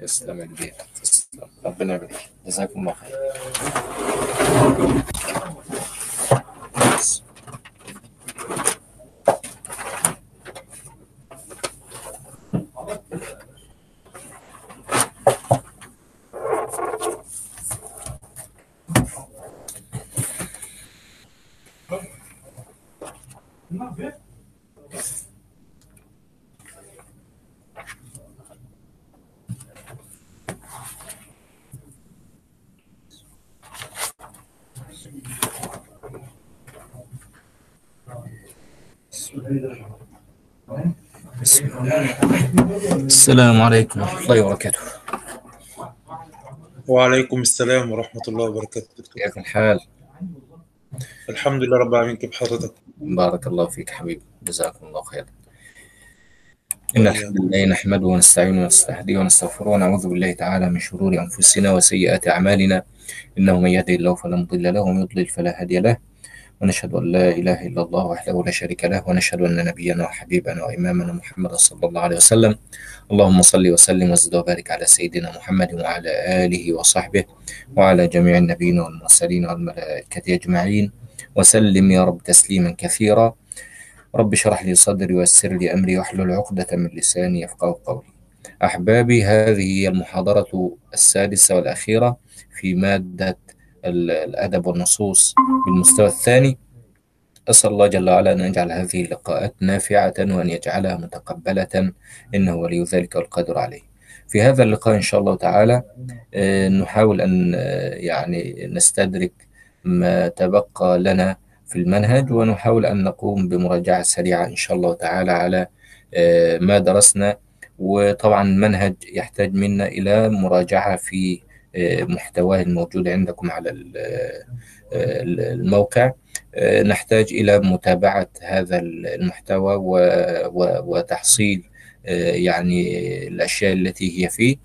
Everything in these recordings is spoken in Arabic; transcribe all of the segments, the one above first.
يسلم البيت تسلم ربنا يبارك جزاكم الله خير بسم الله السلام عليكم ورحمة الله وبركاته. وعليكم السلام ورحمة الله وبركاته. دكتور كيف الحال؟ الحمد لله رب العالمين كيف حضرتك بارك الله فيك حبيبي جزاكم الله خير إن الحمد لله نحمده ونستعينه ونستهديه ونستغفره ونعوذ بالله تعالى من شرور أنفسنا وسيئات أعمالنا. إنه من يهده الله فلا مضل له ومن يضلل فلا هادي له. ونشهد أن لا إله إلا الله وحده لا شريك له ونشهد أن نبينا وحبيبنا وإمامنا محمد صلى الله عليه وسلم. اللهم صل وسلم وزد وبارك على سيدنا محمد وعلى آله وصحبه وعلى جميع النبيين والمرسلين والملائكة أجمعين. وسلم يا رب تسليما كثيرا. رب اشرح لي صدري ويسر لي أمري واحلل عقدة من لساني يفقه قولي. أحبابي هذه هي المحاضرة السادسة والأخيرة في مادة الأدب والنصوص بالمستوى الثاني. أسأل الله جل وعلا أن يجعل هذه اللقاءات نافعة وأن يجعلها متقبلة إنه ولي ذلك والقادر عليه. في هذا اللقاء إن شاء الله تعالى نحاول أن يعني نستدرك ما تبقى لنا في المنهج ونحاول أن نقوم بمراجعة سريعة إن شاء الله تعالى على ما درسنا. وطبعا المنهج يحتاج منا إلى مراجعة في محتواه الموجود عندكم على الموقع. نحتاج إلى متابعة هذا المحتوى وتحصيل يعني الأشياء التي هي فيه.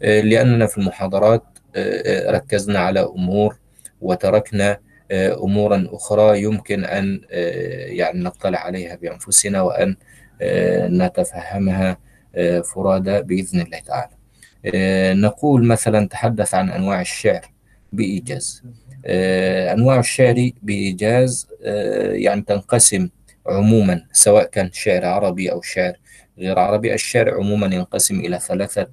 لأننا في المحاضرات ركزنا على أمور وتركنا أمورا أخرى يمكن أن يعني نطلع عليها بأنفسنا وأن نتفهمها فرادى بإذن الله تعالى. نقول مثلا تحدث عن أنواع الشعر بإيجاز. أنواع الشعر بإيجاز يعني تنقسم عموما سواء كان شعر عربي أو شعر غير عربي. الشعر عموما ينقسم إلى ثلاثة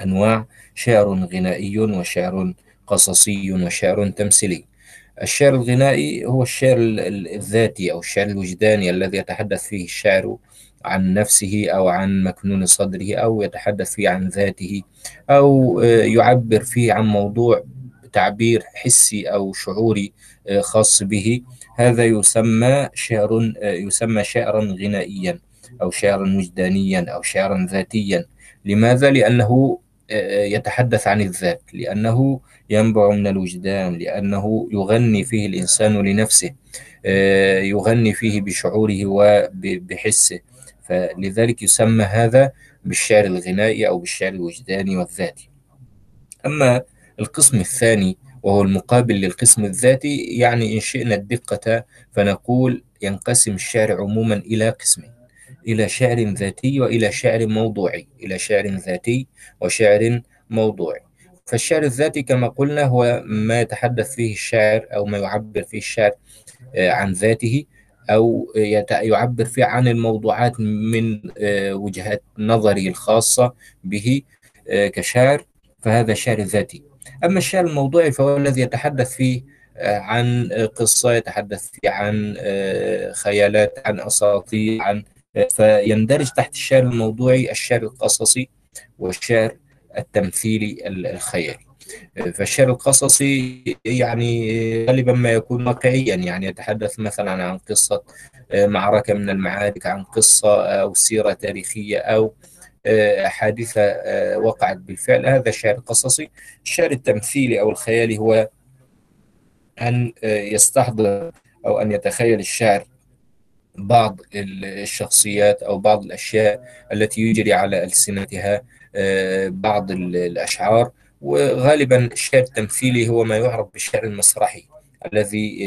أنواع شعر غنائي وشعر قصصي وشعر تمثيلي. الشعر الغنائي هو الشعر الذاتي أو الشعر الوجداني الذي يتحدث فيه الشاعر عن نفسه أو عن مكنون صدره أو يتحدث فيه عن ذاته أو يعبر فيه عن موضوع تعبير حسي أو شعوري خاص به. هذا يسمى شعر يسمى شعرا غنائيا أو شعرا وجدانيا أو شعرا ذاتيا. لماذا؟ لأنه يتحدث عن الذات لأنه ينبع من الوجدان لأنه يغني فيه الإنسان لنفسه يغني فيه بشعوره وبحسه فلذلك يسمى هذا بالشعر الغنائي أو بالشعر الوجداني والذاتي. أما القسم الثاني وهو المقابل للقسم الذاتي يعني إن شئنا الدقة فنقول ينقسم الشعر عموما إلى قسمين إلى شعر ذاتي وإلى شعر موضوعي إلى شعر ذاتي وشعر موضوعي. فالشعر الذاتي كما قلنا هو ما يتحدث فيه الشاعر أو ما يعبر فيه الشاعر عن ذاته. أو يعبر فيه عن الموضوعات من وجهات نظري الخاصة به كشاعر فهذا شعر ذاتي. أما الشعر الموضوعي فهو الذي يتحدث فيه عن قصة يتحدث فيه عن خيالات عن أساطير عن فيندرج تحت الشعر الموضوعي الشعر القصصي والشعر التمثيلي الخيالي. فالشعر القصصي يعني غالبا ما يكون واقعيا. يعني يتحدث مثلا عن قصة معركة من المعارك عن قصة أو سيرة تاريخية أو حادثة وقعت بالفعل. هذا الشعر القصصي. الشعر التمثيلي أو الخيالي هو أن يستحضر أو أن يتخيل الشاعر بعض الشخصيات أو بعض الأشياء التي يجري على ألسنتها بعض الأشعار. وغالبا الشعر التمثيلي هو ما يعرف بالشعر المسرحي الذي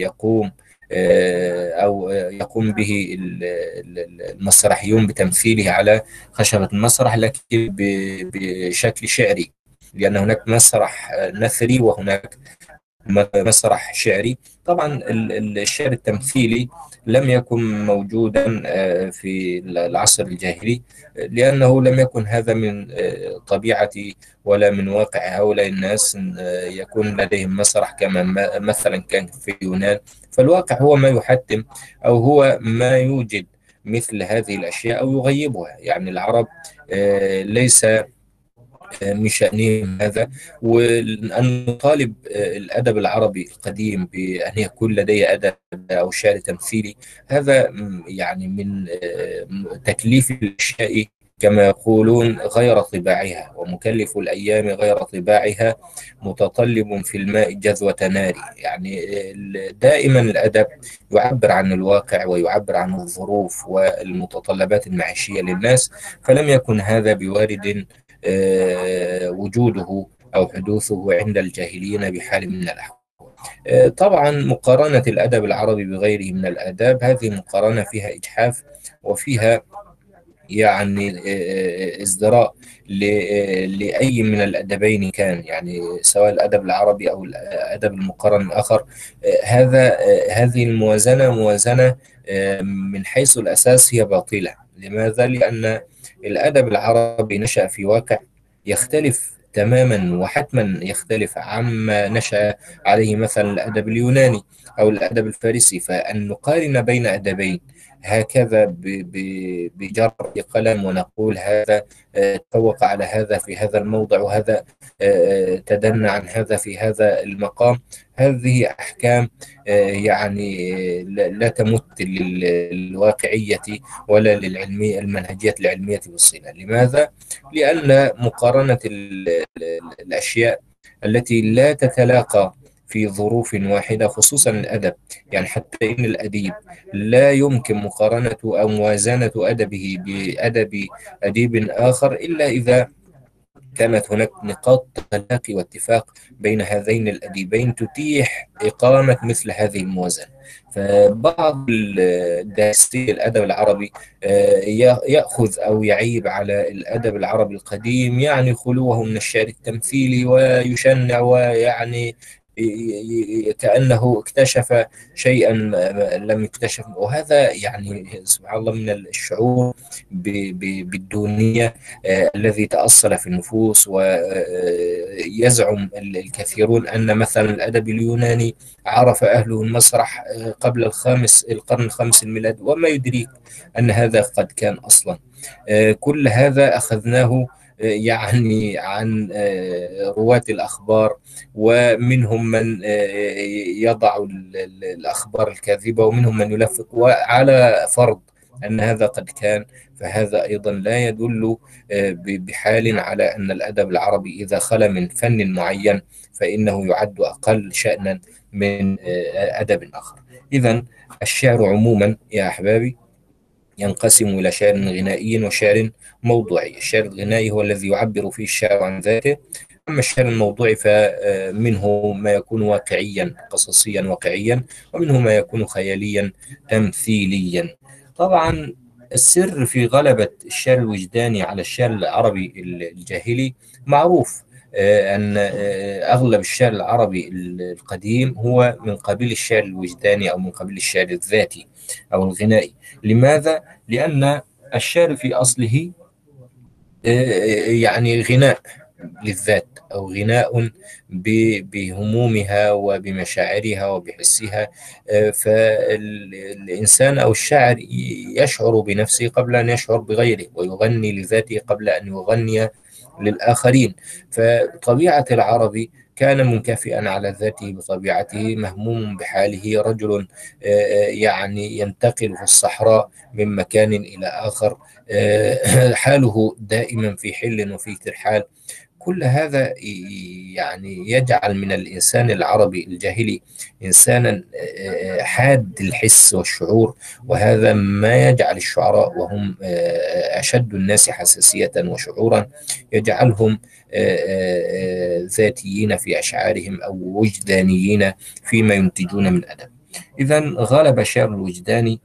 يقوم أو يقوم به المسرحيون بتمثيله على خشبة المسرح لكن بشكل شعري لأن هناك مسرح نثري وهناك مسرح شعري. طبعا الشعر التمثيلي لم يكن موجودا في العصر الجاهلي لأنه لم يكن هذا من طبيعة ولا من واقع هؤلاء الناس يكون لديهم مسرح كما مثلا كان في اليونان فالواقع هو ما يحتم أو هو ما يوجد مثل هذه الأشياء أو يغيبها. يعني العرب ليس من شأنهم هذا. وأن نطالب الأدب العربي القديم بأن يكون لديه أدب أو شعر تمثيلي. هذا يعني من تكليف الأشياء كما يقولون غير طباعها. ومكلف الأيام غير طباعها متطلب في الماء جذوة نار يعني دائما الأدب يعبر عن الواقع ويعبر عن الظروف والمتطلبات المعيشية للناس. فلم يكن هذا بوارد وجوده أو حدوثه عند الجاهليين بحال من الأحوال. طبعا مقارنة الأدب العربي بغيره من الآداب هذه مقارنة فيها إجحاف وفيها يعني ازدراء لأي من الأدبين كان يعني سواء الأدب العربي أو الأدب المقارن الآخر. هذا هذه الموازنة موازنة من حيث الأساس هي باطلة. لماذا؟ لأن الأدب العربي نشأ في واقع يختلف تماما وحتما يختلف عما نشأ عليه مثلا الأدب اليوناني أو الأدب الفارسي. فأن نقارن بين أدبين هكذا بجر قلم ونقول هذا تفوق على هذا في هذا الموضع وهذا تدنى عن هذا في هذا المقام. هذه أحكام يعني لا تمت للواقعية ولا للعلمية المنهجية العلمية بالصلة لماذا؟ لأن مقارنة الأشياء التي لا تتلاقى في ظروف واحدة خصوصا الأدب يعني حتى إن الأديب لا يمكن مقارنة أو موازنة أدبه بأدب أديب آخر إلا إذا كانت هناك نقاط تلاقي واتفاق بين هذين الأديبين تتيح إقامة مثل هذه الموازنة. فبعض دارسي الأدب العربي يأخذ أو يعيب على الأدب العربي القديم يعني خلوه من الشعر التمثيلي ويشنع ويعني كأنه اكتشف شيئا لم يكتشف. وهذا يعني سبحان الله من الشعور بالدونية الذي تأصل في النفوس ويزعم الكثيرون أن مثلا الأدب اليوناني عرف أهله المسرح قبل الخامس القرن الخامس الميلادي وما يدريك أن هذا قد كان أصلا. كل هذا أخذناه يعني عن رواة الأخبار ومنهم من يضع الأخبار الكاذبة ومنهم من يلفق وعلى فرض أن هذا قد كان فهذا أيضا لا يدل بحال على أن الأدب العربي إذا خلا من فن معين فإنه يعد أقل شأنا من أدب آخر. إذا الشعر عموما يا أحبابي ينقسم إلى شعر غنائي وشعر موضوعي. الشعر الغنائي هو الذي يعبر فيه الشاعر عن ذاته. أما الشعر الموضوعي فمنه ما يكون واقعيا قصصيا واقعيا ومنه ما يكون خياليا تمثيليا. طبعا السر في غلبة الشعر الوجداني على الشعر العربي الجاهلي معروف أن أغلب الشعر العربي القديم هو من قبيل الشعر الوجداني أو من قبيل الشعر الذاتي. أو الغنائي. لماذا؟ لأن الشعر في أصله يعني غناء للذات أو غناء بهمومها وبمشاعرها وبحسها. فالإنسان أو الشاعر يشعر بنفسه قبل أن يشعر بغيره ويغني لذاته قبل أن يغني للآخرين. فطبيعة العربي كان منكفئا على ذاته بطبيعته مهموم بحاله رجل يعني ينتقل في الصحراء من مكان إلى آخر حاله دائما في حل وفي ترحال كل هذا يعني يجعل من الإنسان العربي الجاهلي إنسانا حاد الحس والشعور وهذا ما يجعل الشعراء وهم أشد الناس حساسية وشعورا يجعلهم ذاتيين في أشعارهم أو وجدانيين فيما ينتجون من أدب. إذا غلب الشعر الوجداني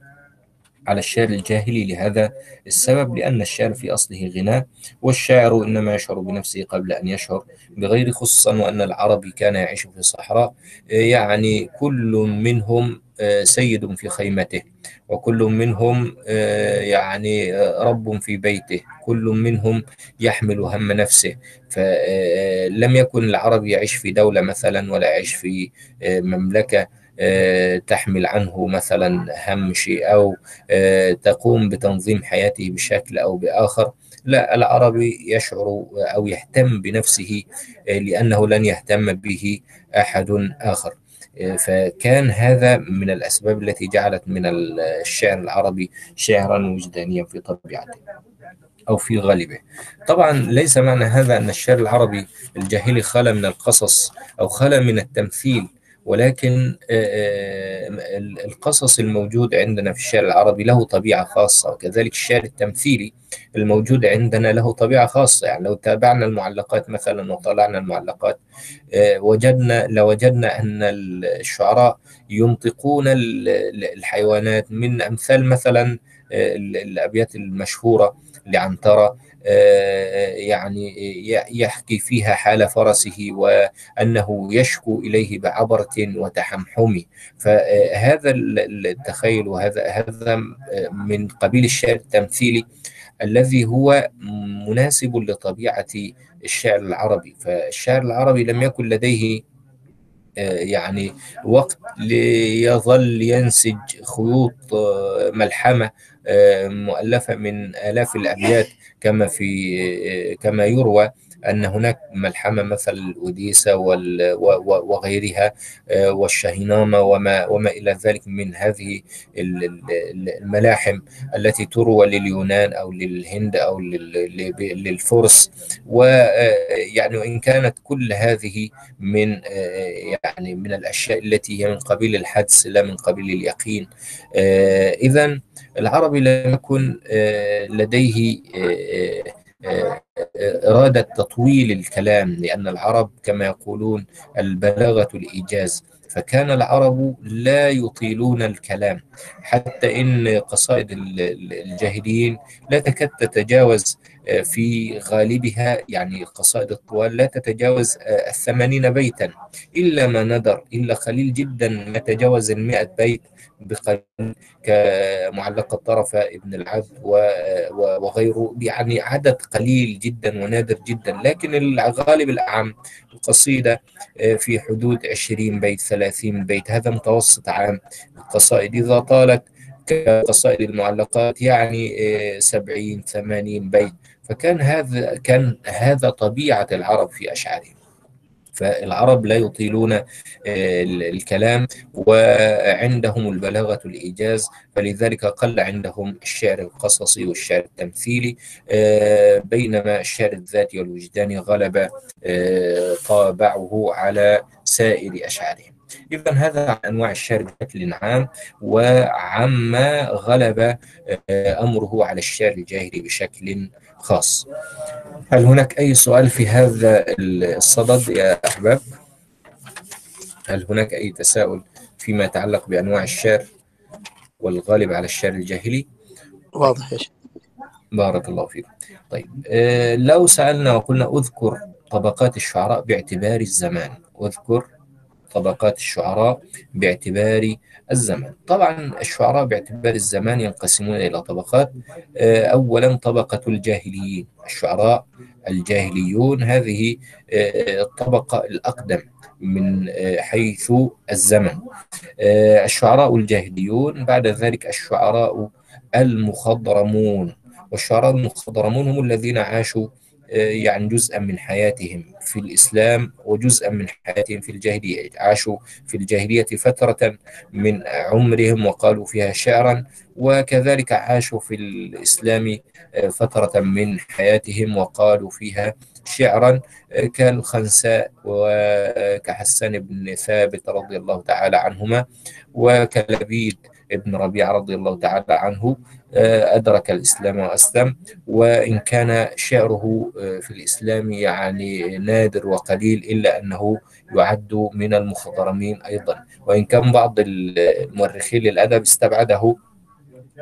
على الشعر الجاهلي لهذا السبب لأن الشعر في أصله غناء والشاعر إنما يشعر بنفسه قبل أن يشعر بغير خصوصا وأن العربي كان يعيش في الصحراء يعني كل منهم سيد في خيمته وكل منهم يعني رب في بيته كل منهم يحمل هم نفسه. فلم يكن العربي يعيش في دولة مثلا ولا يعيش في مملكة. تحمل عنه مثلا هم شيء أو تقوم بتنظيم حياته بشكل أو بآخر. لا العربي يشعر أو يهتم بنفسه لأنه لن يهتم به أحد آخر. فكان هذا من الأسباب التي جعلت من الشعر العربي شعرا وجدانيا في طبيعته أو في غالبه. طبعا ليس معنى هذا أن الشعر العربي الجاهلي خلى من القصص أو خلى من التمثيل ولكن القصص الموجود عندنا في الشعر العربي له طبيعة خاصة وكذلك الشعر التمثيلي الموجود عندنا له طبيعة خاصة. يعني لو تابعنا المعلقات مثلا وطلعنا المعلقات وجدنا لوجدنا أن الشعراء ينطقون الحيوانات من أمثال مثلا الأبيات المشهورة لعنترة يعني يحكي فيها حال فرسه وأنه يشكو إليه بعبرة وتحمحم. فهذا التخيل وهذا هذا من قبيل الشعر التمثيلي الذي هو مناسب لطبيعة الشعر العربي. فالشعر العربي لم يكن لديه يعني وقت ليظل ينسج خيوط ملحمة مؤلفة من آلاف الأبيات كما في كما يروى أن هناك ملحمة مثل الأوديسة وغيرها والشهنامة وما, وما إلى ذلك من هذه الملاحم التي تروى لليونان أو للهند أو للفرس. ويعني وإن كانت كل هذه من يعني من الأشياء التي هي من قبيل الحدس لا من قبيل اليقين. إذا العربي لم يكن لديه إرادة تطويل الكلام لأن العرب كما يقولون البلاغة الإيجاز. فكان العرب لا يطيلون الكلام حتى إن قصائد الجاهليين لا تكاد تتجاوز في غالبها يعني قصائد الطوال لا تتجاوز الثمانين بيتا. إلا ما ندر إلا قليل جدا ما تجاوز المئة بيت بقليل كمعلقة طرفة ابن العبد وغيره. يعني عدد قليل جدا ونادر جدا. لكن الغالب الأعم القصيدة في حدود 20 بيت 30 بيت. هذا متوسط عام القصائد. إذا طالت كقصائد المعلقات يعني 70 80 بيت. فكان هذا كان هذا طبيعة العرب في أشعارهم. فالعرب لا يطيلون الكلام وعندهم البلاغة الإيجاز فلذلك قل عندهم الشعر القصصي والشعر التمثيلي بينما الشعر الذاتي والوجداني غلب طابعه على سائر أشعارهم. إذا هذا أنواع الشعر بشكل عام وعما غلب أمره على الشعر الجاهلي بشكل خاص هل هناك أي سؤال في هذا الصدد يا أحباب؟ هل هناك أي تساؤل فيما يتعلق بأنواع الشعر والغالب على الشعر الجاهلي؟ واضح يا شيخ بارك الله فيكم طيب آه لو سألنا وقلنا أذكر طبقات الشعراء باعتبار الزمان أذكر طبقات الشعراء باعتبار الزمن طبعا الشعراء باعتبار الزمان ينقسمون إلى طبقات. أولا طبقة الجاهليين الشعراء الجاهليون. هذه الطبقة الأقدم من حيث الزمن. الشعراء الجاهليون بعد ذلك الشعراء المخضرمون. والشعراء المخضرمون هم الذين عاشوا يعني جزءا من حياتهم في الإسلام وجزءا من حياتهم في الجاهلية. عاشوا في الجاهلية فترة من عمرهم وقالوا فيها شعرا وكذلك عاشوا في الإسلام فترة من حياتهم وقالوا فيها شعرا كالخنساء وكحسان بن ثابت رضي الله تعالى عنهما وكلبيد ابن ربيعة رضي الله تعالى عنه. أدرك الإسلام وأسلم وإن كان شعره في الإسلام يعني نادر وقليل إلا أنه يعد من المخضرمين أيضا. وإن كان بعض المؤرخين للأدب استبعده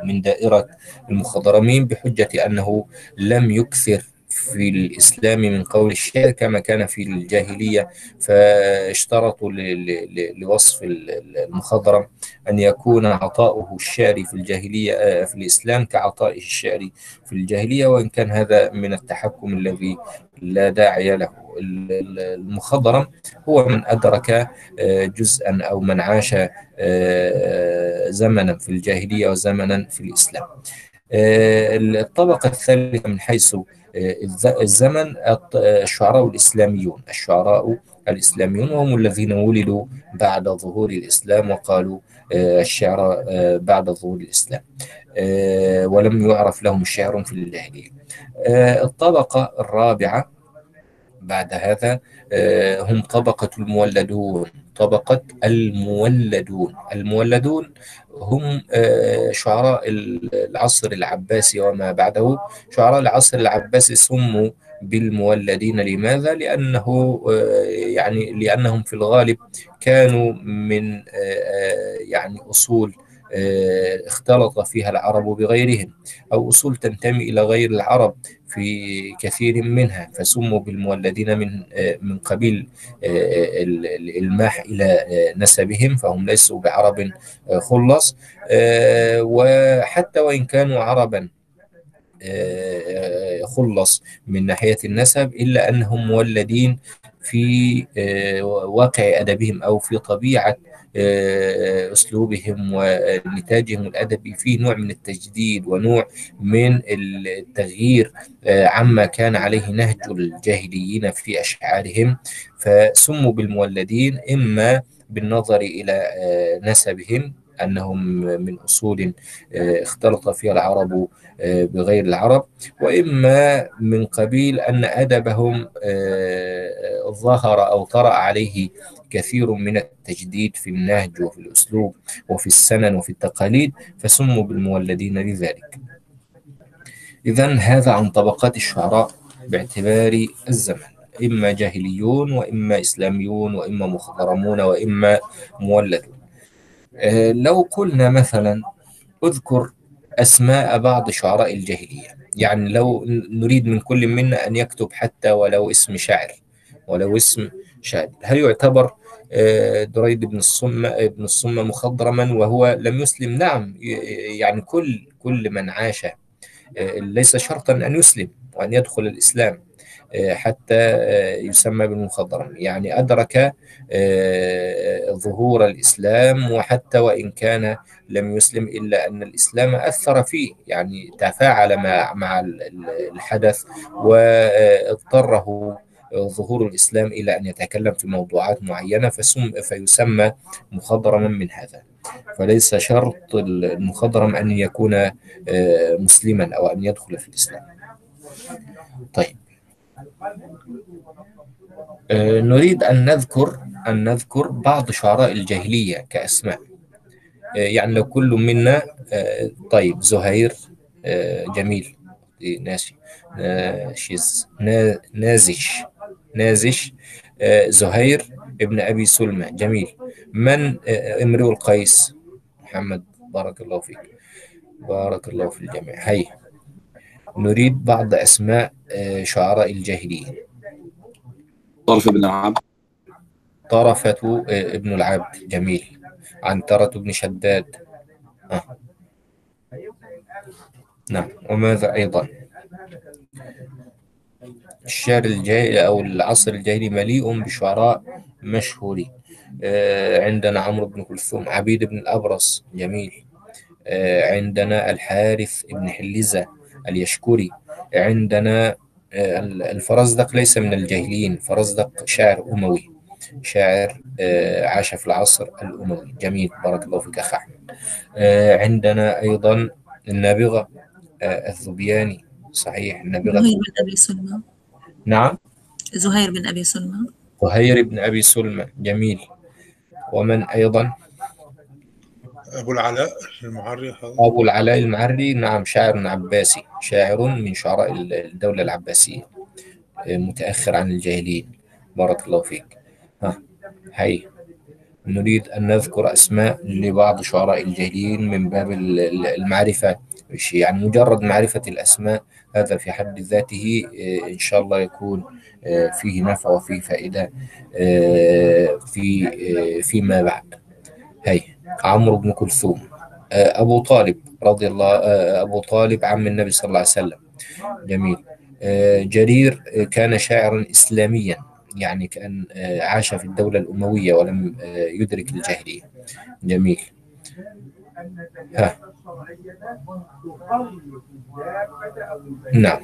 من دائرة المخضرمين بحجة أنه لم يكثر في الإسلام من قول الشعر كما كان في الجاهلية فاشترطوا لوصف المخضرم أن يكون عطاؤه الشعري في الجاهلية في الإسلام كعطائه الشعري في الجاهلية وإن كان هذا من التحكم الذي لا داعي له. المخضرم هو من أدرك جزءا أو من عاش زمنا في الجاهلية وزمنا في الإسلام. الطبقة الثالثة من حيث الزمن الشعراء الإسلاميون. الشعراء الإسلاميون وهم الذين ولدوا بعد ظهور الإسلام وقالوا الشعر بعد ظهور الإسلام. ولم يعرف لهم شعر في الجاهلية الطبقة الرابعة بعد هذا هم طبقة المولدون طبقة المولدون. المولدون هم شعراء العصر العباسي وما بعده شعراء العصر العباسي سموا بالمولدين لماذا؟ لأنه يعني لأنهم في الغالب كانوا من يعني أصول اختلط فيها العرب بغيرهم أو أصول تنتمي إلى غير العرب في كثير منها فسموا بالمولدين من من قبيل الماح إلى نسبهم فهم ليسوا بعرب خلص وحتى وإن كانوا عربا خلص من ناحية النسب إلا أنهم مولدين في واقع أدبهم أو في طبيعة أسلوبهم ونتاجهم الأدبي فيه نوع من التجديد ونوع من التغيير عما كان عليه نهج الجاهليين في أشعارهم. فسموا بالمولدين إما بالنظر إلى نسبهم أنهم من أصول اختلط فيها العرب بغير العرب وإما من قبيل أن أدبهم ظهر أو طرأ عليه كثير من التجديد في النهج وفي الأسلوب وفي السنن وفي التقاليد فسموا بالمولدين لذلك. اذا هذا عن طبقات الشعراء باعتبار الزمن. إما جاهليون وإما إسلاميون وإما مخضرمون وإما مولدون. لو قلنا مثلا اذكر أسماء بعض شعراء الجاهلية. يعني لو نريد من كل منا أن يكتب حتى ولو اسم شاعر ولو اسم شاعر هل يعتبر دريد بن الصمة ابن الصمة مخضرما وهو لم يسلم؟ نعم يعني كل كل من عاش ليس شرطا أن يسلم وأن يدخل الإسلام حتى يسمى بالمخضرم. يعني أدرك ظهور الإسلام وحتى وإن كان لم يسلم إلا أن الإسلام أثر فيه. يعني تفاعل مع مع الحدث واضطره ظهور الإسلام إلى أن يتكلم في موضوعات معينة فيسمى مخضرما من هذا. فليس شرط المخضرم أن يكون مسلما أو أن يدخل في الإسلام. طيب. آه نريد أن نذكر أن نذكر بعض شعراء الجاهلية كأسماء. آه يعني لو كل منا آه طيب زهير جميل ناسي نازش. نازش زهير ابن أبي سلمى جميل. من امرؤ القيس؟ محمد بارك الله فيك. بارك الله في الجميع. هي نريد بعض أسماء شعراء الجاهلية طرف بن العبد. طرفة ابن العبد. جميل. عنترة بن شداد. آه. نعم. وماذا أيضا؟ الشعر الجاهلي أو العصر الجاهلي مليء بشعراء مشهورين. آه عندنا عمرو بن كلثوم عبيد بن الأبرص جميل. آه عندنا الحارث بن حلزة اليشكري عندنا الفرزدق ليس من الجاهليين فرزدق شاعر أموي. شاعر عاش في العصر الأموي. جميل بارك الله فيك أخ أحمد. عندنا أيضا النابغة الذبياني صحيح النابغة. نعم. زهير بن أبي سلمى زهير بن أبي سلمى جميل. ومن أيضا؟ أبو العلاء المعري. أبو العلاء المعري نعم شاعر عباسي شاعر من شعراء الدولة العباسية متأخر عن الجاهليين بارك الله فيك. ها هي نريد أن نذكر أسماء لبعض شعراء الجاهليين من باب ال- ال- المعرفة. يعني؟ مجرد معرفة الأسماء هذا في حد ذاته آه، إن شاء الله يكون آه، فيه نفع وفيه فائدة آه، في فيما بعد. هي عمرو بن كلثوم أبو طالب رضي الله أبو طالب عم النبي صلى الله عليه وسلم. جميل. جرير كان شاعرا إسلاميا يعني كأن آه، عاش في الدولة الأموية ولم يدرك الجاهلية. جميل. ها نعم.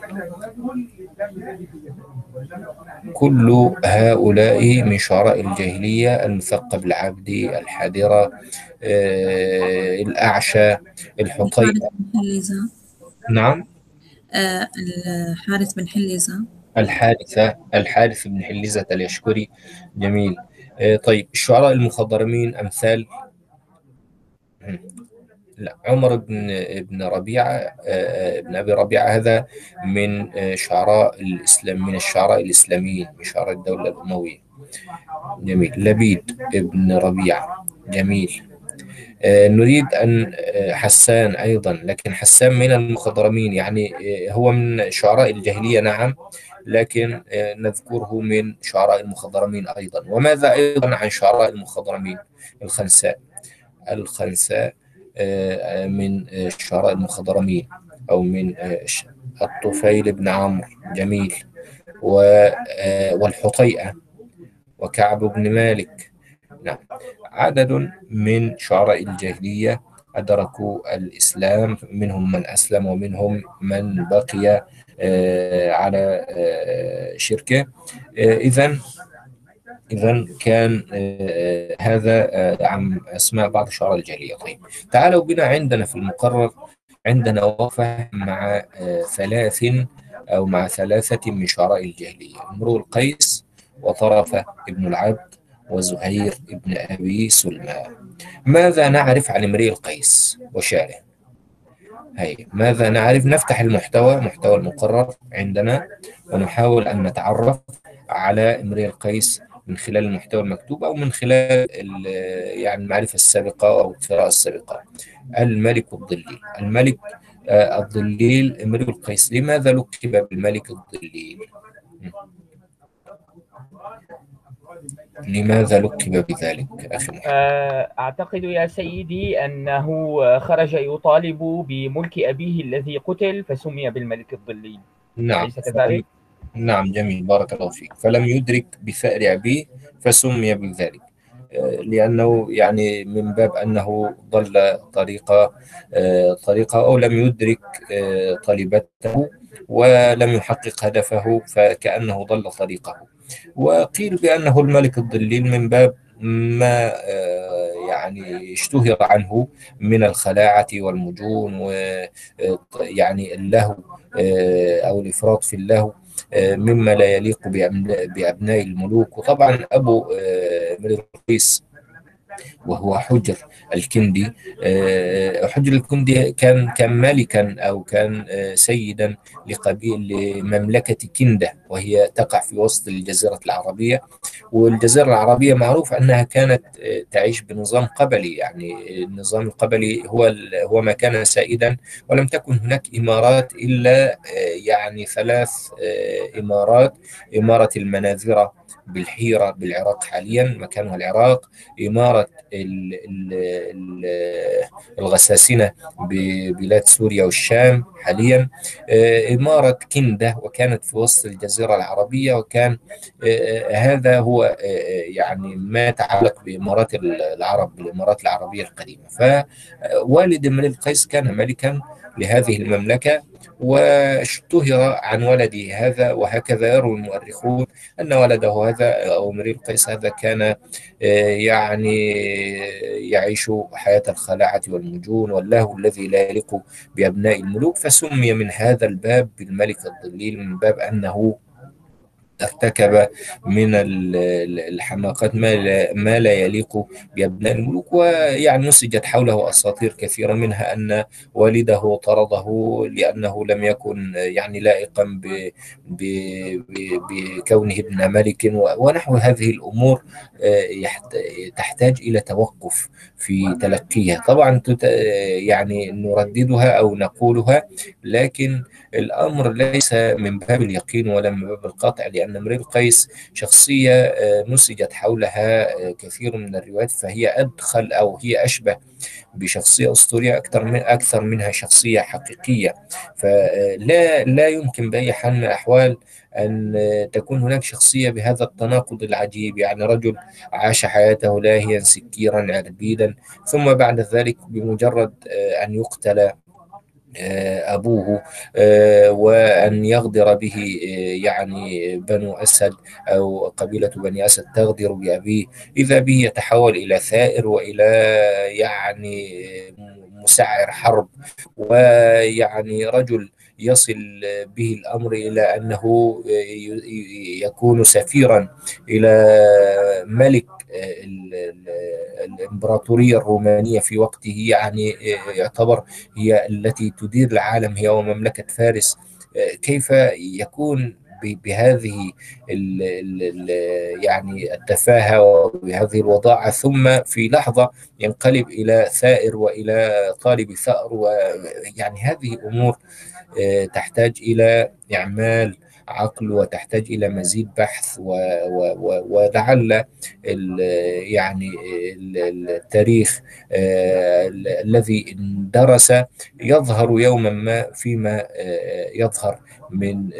كل هؤلاء من شعراء الجاهلية المثقب العبدي الحادرة آه، الأعشى حليزة. نعم. آه الحارث بن حليزة. الحارثة الحارث بن حليزة اليشكري. جميل. آه، طيب الشعراء المخضرمين أمثال. لا عمر بن بن ربيعة آه، بن أبي ربيعة هذا من آه، شعراء الإسلام من الشعراء الإسلاميين من شعراء الدولة الأموية. جميل. لبيد بن ربيعة. جميل. آه، نريد آه، حسان أيضا لكن حسان من المخضرمين يعني آه، هو من شعراء الجاهلية نعم لكن آه، نذكره من شعراء المخضرمين أيضا. وماذا أيضا عن شعراء المخضرمين؟ الخنساء. الخنساء آه، من آه، الشعراء المخضرمين أو من آه، الطفيل بن عمرو جميل. آه، والحطيئة وكعب بن مالك. نعم. عدد من شعراء الجاهلية أدركوا الإسلام منهم من أسلم ومنهم من بقي آه، على آه، شركه. إذا إذا كان آه، هذا آه، عن أسماء بعض شعراء الجاهلية طيب تعالوا بنا عندنا في المقرر عندنا وقفة مع آه، ثلاث أو مع ثلاثة من شعراء الجاهلية. امرؤ القيس وطرفة ابن العبد وزهير ابن أبي سلمى. ماذا نعرف عن امرئ القيس وشعره؟ هي ماذا نعرف؟ نفتح المحتوى محتوى المقرر عندنا ونحاول أن نتعرف على امرئ القيس من خلال المحتوى المكتوب أو من خلال ال- يعني المعرفة السابقة أو القراءة السابقة. الملك الضليل الملك آه، الضليل امرئ القيس. لماذا لقب بالملك الضليل لماذا لقب بذلك أخي محمد؟ أعتقد يا سيدي أنه خرج يطالب بملك أبيه الذي قتل فسمي بالملك الظليل نعم. أليس كذلك؟ نعم جميل بارك الله فيك. فلم يدرك بثأر أبيه فسمي بذلك. آه، لأنه يعني من باب أنه ضل طريقة آه، طريقة أو لم يدرك آه، طلبته ولم يحقق هدفه فكأنه ضل طريقه. وقيل بأنه الملك الضليل من باب ما يعني اشتهر عنه من الخلاعة والمجون ويعني اللهو أو الإفراط في اللهو. مما لا يليق بأبن- بأبناء الملوك. وطبعا أبو آه، القيس وهو حجر الكندي. آه، حجر الكندي كان كان ملكا أو كان آه، سيدا لقبيل لمملكة كندة وهي تقع في وسط الجزيرة العربية. والجزيرة العربية معروف أنها كانت آه، تعيش بنظام قبلي يعني النظام القبلي هو هو ما كان سائدا ولم تكن هناك إمارات إلا آه، يعني ثلاث إمارات. إمارة المناذرة بالحيرة بالعراق حاليا مكانها العراق إمارة ال- ال- ال- الغساسنة ببلاد سوريا والشام حاليا. آه، إمارة كندة وكانت في وسط الجزيرة العربية وكان آه، هذا هو آه، يعني ما يتعلق بإمارات العرب بالإمارات العربية القديمة. فوالد امرئ القيس كان ملكا لهذه المملكة واشتهر عن ولده هذا وهكذا يروي المؤرخون أن ولده هذا أو امرئ القيس هذا كان آه، يعني يعيش حياة الخلاعة والمجون واللهو الذي لا يليق بأبناء الملوك فسمي من هذا الباب بالملك الضليل من باب أنه ارتكب من الحماقات ما لا, ما لا يليق بأبناء الملوك ويعني نسجت حوله أساطير كثيرة منها أن والده طرده لأنه لم يكن يعني لائقا بكونه ابن ملك ونحو هذه الأمور تحتاج إلى توقف في تلقيها. طبعا يعني نرددها أو نقولها لكن الأمر ليس من باب اليقين ولا من باب القطع لأن امرئ القيس شخصية نسجت حولها كثير من الروايات فهي أدخل أو هي أشبه بشخصية أسطورية أكثر من أكثر منها شخصية حقيقية. فلا لا يمكن بأي حال من الأحوال أن تكون هناك شخصية بهذا التناقض العجيب. يعني رجل عاش حياته لاهيا سكيرا عربيدا ثم بعد ذلك بمجرد أن يقتل أبوه وأن يغدر به يعني بنو أسد أو قبيلة بني أسد تغدر بأبيه. إذا به يتحول إلى ثائر وإلى يعني مسعر حرب ويعني رجل يصل به الأمر إلى أنه يكون سفيرا إلى ملك الامبراطورية الرومانية في وقته يعني يعتبر هي التي تدير العالم هي ومملكة فارس. كيف يكون بهذه ال ال يعني التفاهة وبهذه الوضاعة ثم في لحظة ينقلب إلى ثائر وإلى طالب ثأر ويعني هذه امور تحتاج إلى إعمال عقل وتحتاج إلى مزيد بحث ولعل يعني التاريخ الذي درس يظهر يوما ما فيما يظهر. من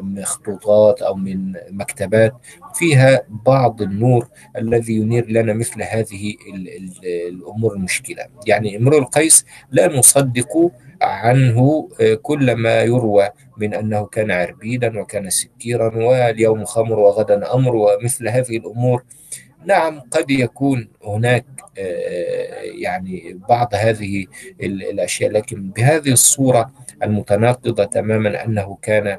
مخطوطات أو من مكتبات فيها بعض النور الذي ينير لنا مثل هذه الأمور المشكلة. يعني امرؤ القيس لا نصدق عنه كل ما يروى من أنه كان عربيدا وكان سكيرا واليوم خمر وغدا أمر ومثل هذه الأمور. نعم قد يكون هناك يعني بعض هذه الأشياء لكن بهذه الصورة المتناقضة تماما أنه كان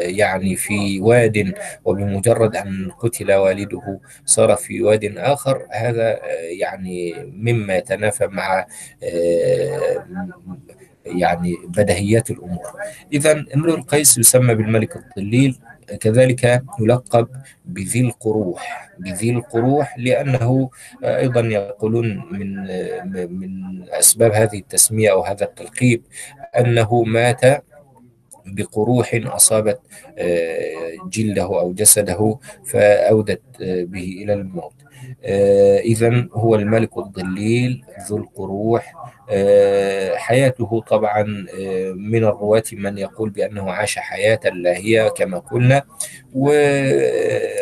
يعني في واد وبمجرد أن قتل والده صار في واد آخر هذا يعني مما يتنافى مع يعني بدهيات الأمور. إذا امرؤ القيس يسمى بالملك الضليل كذلك يلقب بذي القروح بذي القروح لأنه أيضا يقولون من من أسباب هذه التسمية أو هذا التلقيب أنه مات بقروح أصابت جلده أو جسده فأودت به إلى الموت. إذا هو الملك الضليل ذو القروح. حياته طبعا من الرواة من يقول بأنه عاش حياة لاهية كما قلنا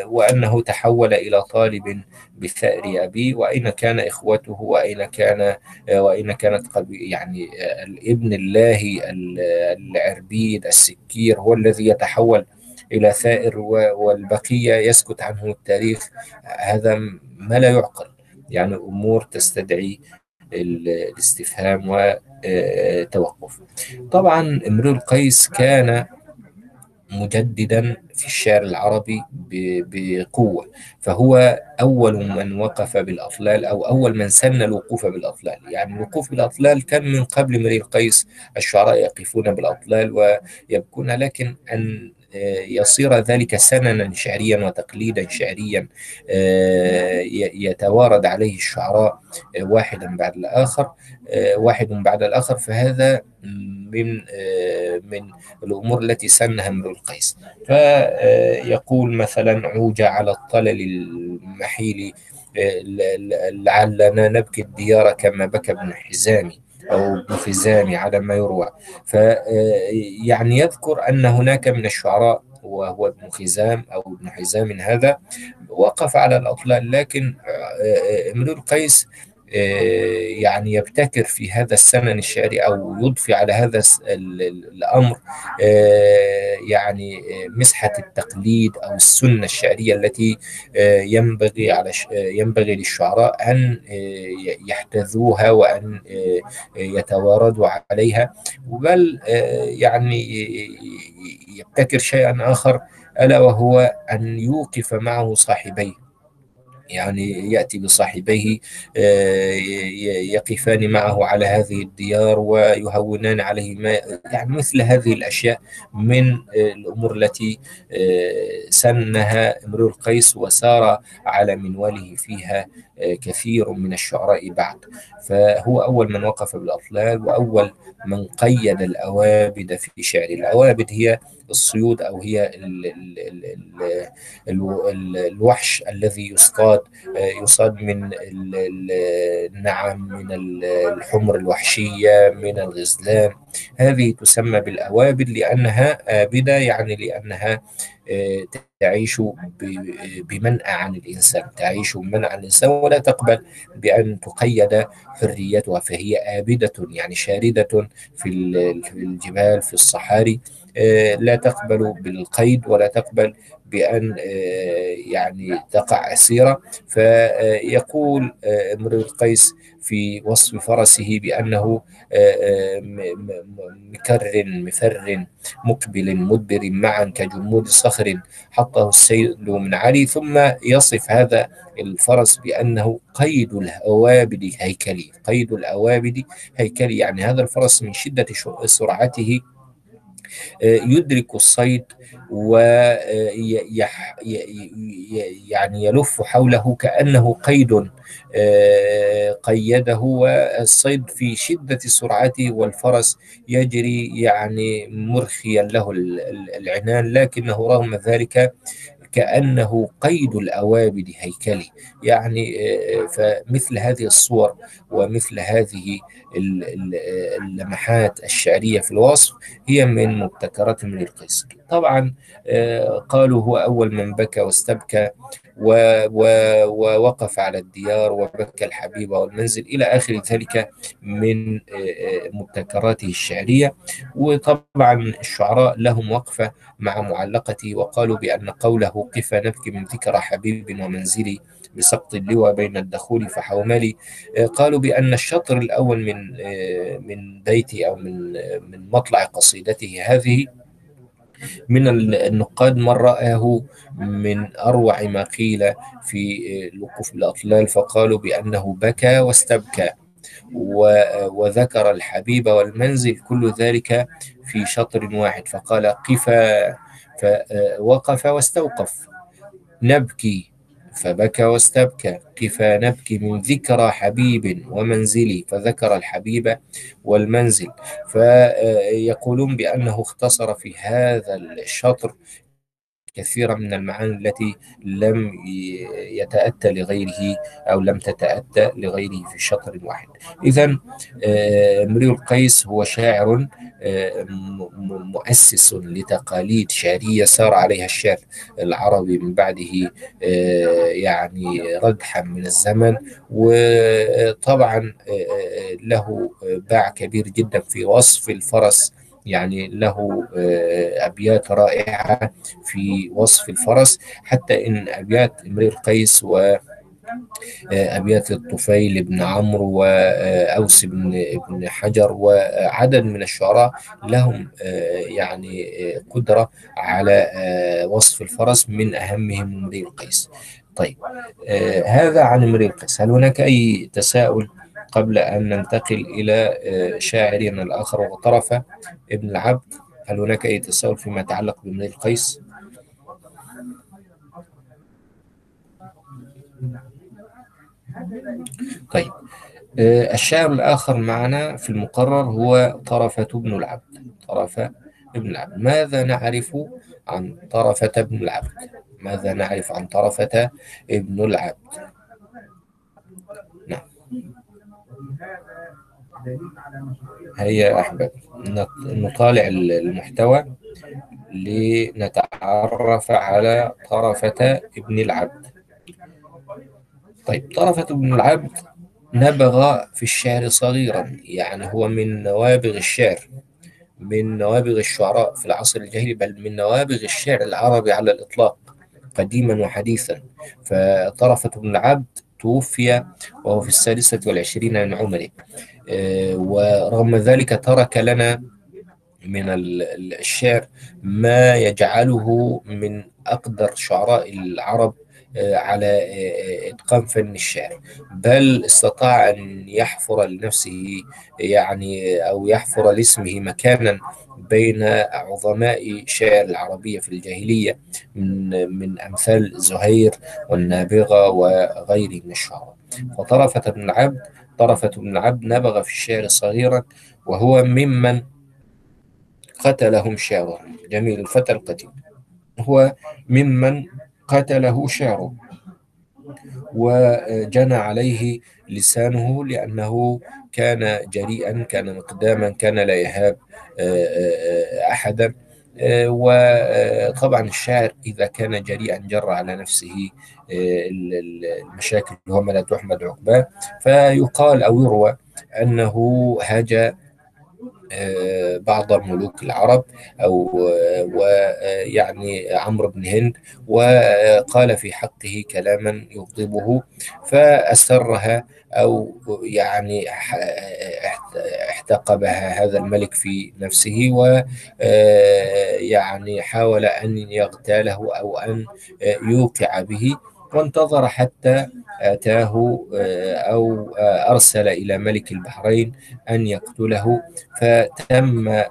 وأنه تحول إلى طالب بثأر أبيه وأين كان إخوته؟ وأين كان وأين كانت يعني الابن اللاهي العربيد السكير هو الذي يتحول إلى ثائر والبقية يسكت عنه التاريخ. هذا ما لا يعقل. يعني أمور تستدعي الاستفهام وتوقف طبعا امرؤ القيس كان مجددا في الشعر العربي بقوة. فهو أول من وقف بالأطلال أو أول من سن الوقوف بالأطلال. يعني الوقوف بالأطلال كان من قبل امرئ القيس. الشعراء يقفون بالأطلال ويبكون. لكن أن يصير ذلك سننا شعريا وتقليدا شعريا يتوارد عليه الشعراء واحدا بعد الآخر واحد بعد الآخر. فهذا من من الأمور التي سنها امرؤ القيس. فيقول مثلا عوج على الطلل المحيل لعلنا نبكي الديار كما بكى ابن حزامي. أو ابن خزامي على ما يروى. فيعني يذكر أن هناك من الشعراء وهو ابن خزام أو ابن حزام هذا وقف على الأطلال لكن امرؤ القيس يعني يبتكر في هذا السنن الشعري أو يضفي على هذا الأمر يعني مسحة التقليد أو السنة الشعرية التي ينبغي على ينبغي للشعراء أن يحتذوها وأن يتواردوا عليها. بل يعني يبتكر شيئا آخر ألا وهو أن يوقف معه صاحبيه. يعني يأتي بصاحبيه يقفان معه على هذه الديار ويهونان عليه ما يعني مثل هذه الأشياء من الأمور التي سنها امرؤ القيس وسار على منواله فيها كثير من الشعراء بعد. فهو أول من وقف بالأطلال وأول من قيد الأوابد في شعر. الأوابد هي الصيود أو هي ال ال ال ال ال الوحش الذي يصطاد يصاد من النعم من الحمر الوحشية من الغزلان. هذه تسمى بالأوابد لأنها آبدة يعني لأنها تعيش بمنأى عن الإنسان تعيش بمنأى عن الإنسان ولا تقبل بأن تقيد حريتها فهي آبدة يعني شاردة في الجبال في الصحاري. لا تقبل بالقيد ولا تقبل بأن يعني تقع أسيرة فيقول امرؤ القيس في وصف فرسه بأنه مكر مفر مقبل مدبر معا كجمود صخر حطه السيل من علي. ثم يصف هذا الفرس بأنه قيد الأوابد هيكلي قيد الأوابد هيكلي. يعني هذا الفرس من شدة سرعته يدرك الصيد ويعني يلف حوله كأنه قيد قيده. والصيد في شدة سرعته والفرس يجري يعني مرخيا له العنان لكنه رغم ذلك كأنه قيد الأوابد هيكلي. يعني فمثل هذه الصور ومثل هذه اللمحات الشعرية في الوصف هي من مبتكرات من القيس. طبعا قالوا هو أول من بكى واستبكى. ووقف على الديار وبكى الحبيب والمنزل إلى آخر ذلك من مبتكراته الشعرية. وطبعا الشعراء لهم وقفة مع معلقته وقالوا بأن قوله قف نبكي من ذكرى حبيب ومنزلي بسقط اللوى بين الدخول فحوملي قالوا بأن الشطر الأول من من بيتي أو من من مطلع قصيدته هذه من النقاد من رآه من أروع ما قيل في لقوف الأطلال فقالوا بأنه بكى واستبكى وذكر الحبيب والمنزل كل ذلك في شطر واحد فقال قفا فوقف واستوقف نبكي. فبكى واستبكى. كفى نبكي من ذكرى حبيب ومنزلي. فذكر الحبيب والمنزل. فيقولون بأنه اختصر في هذا الشطر كثيرا من المعاني التي لم يتأتى لغيره أو لم تتأتى لغيره في شطر واحد. إذا امرئ القيس هو شاعر مؤسس لتقاليد شعرية سار عليها الشعر العربي من بعده يعني ردحا من الزمن. وطبعا له باع كبير جدا في وصف الفرس يعني له أبيات رائعة في وصف الفرس حتى إن أبيات امرئ القيس و أبيات الطفيل بن عمرو وأوس بن بن حجر وعدد من الشعراء لهم يعني قدرة على وصف الفرس من أهمهم امرئ القيس طيب هذا عن امرئ القيس هل هناك أي تساؤل؟ قبل أن ننتقل إلى شاعرنا الآخر وهو طرفة ابن العبد. هل هناك أي تساؤل فيما يتعلق بامرئ القيس؟ طيب الشاعر الآخر معنا في المقرر هو طرفة بن العبد. طرفة ابن العبد. ماذا نعرف عن طرفة ابن العبد؟ ماذا نعرف عن طرفة ابن العبد؟ هيا أحباب نطالع المحتوى لنتعرف على طرفة ابن العبد. طيب طرفة ابن العبد نبغ في الشعر صغيرا يعني هو من نوابغ الشعر من نوابغ الشعراء في العصر الجاهلي بل من نوابغ الشعر العربي على الإطلاق قديما وحديثا. فطرفة بن العبد توفي وهو في السادسة والعشرين من عمره. ورغم ذلك ترك لنا من الشعر ما يجعله من أقدر شعراء العرب على إتقان فن الشعر. بل استطاع أن يحفر لنفسه يعني أو يحفر لاسمه مكانا بين عظماء شعر العربية في الجاهلية من من أمثال زهير والنابغة وغيره من الشعراء. فطرفة بن العبد طرفة بن العبد نبغ في الشعر صغيرا وهو ممن قتلهم شعرهم جميل الفتى القتيل هو ممن قتله شعره وجنى عليه لسانه لأنه كان جريئا كان مقداما كان لا يهاب أحدا. وطبعا الشاعر إذا كان جريئا جر على نفسه المشاكل وما لا تحمد عقباه. فيقال أو يروى أنه هاجى بعض الملوك العرب أو ويعني عمرو بن هند وقال في حقه كلاما يغضبه فأسرها أو يعني احتقبها هذا الملك في نفسه ويعني حاول أن يغتاله أو أن يوقع به. وانتظر حتى آتاه أو أرسل إلى ملك البحرين أن يقتله فتم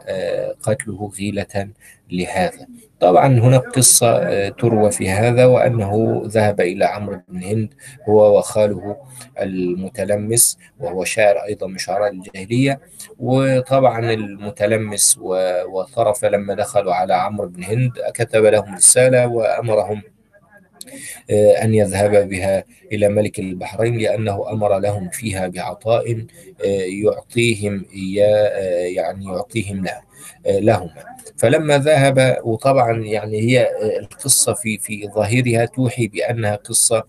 قتله غيلة لهذا. طبعا هناك قصة تروى في هذا وأنه ذهب إلى عمرو بن هند هو وخاله المتلمس وهو شاعر أيضا من شعراء الجاهلية. وطبعا المتلمس وطرف لما دخلوا على عمرو بن هند كتب لهم رسالة وأمرهم أن يذهب بها إلى ملك البحرين لأنه أمر لهم فيها بعطاء يعطيهم يعني يعطيهم له لهما. فلما ذهب وطبعا يعني هي القصة في في ظاهرها توحي بأنها قصة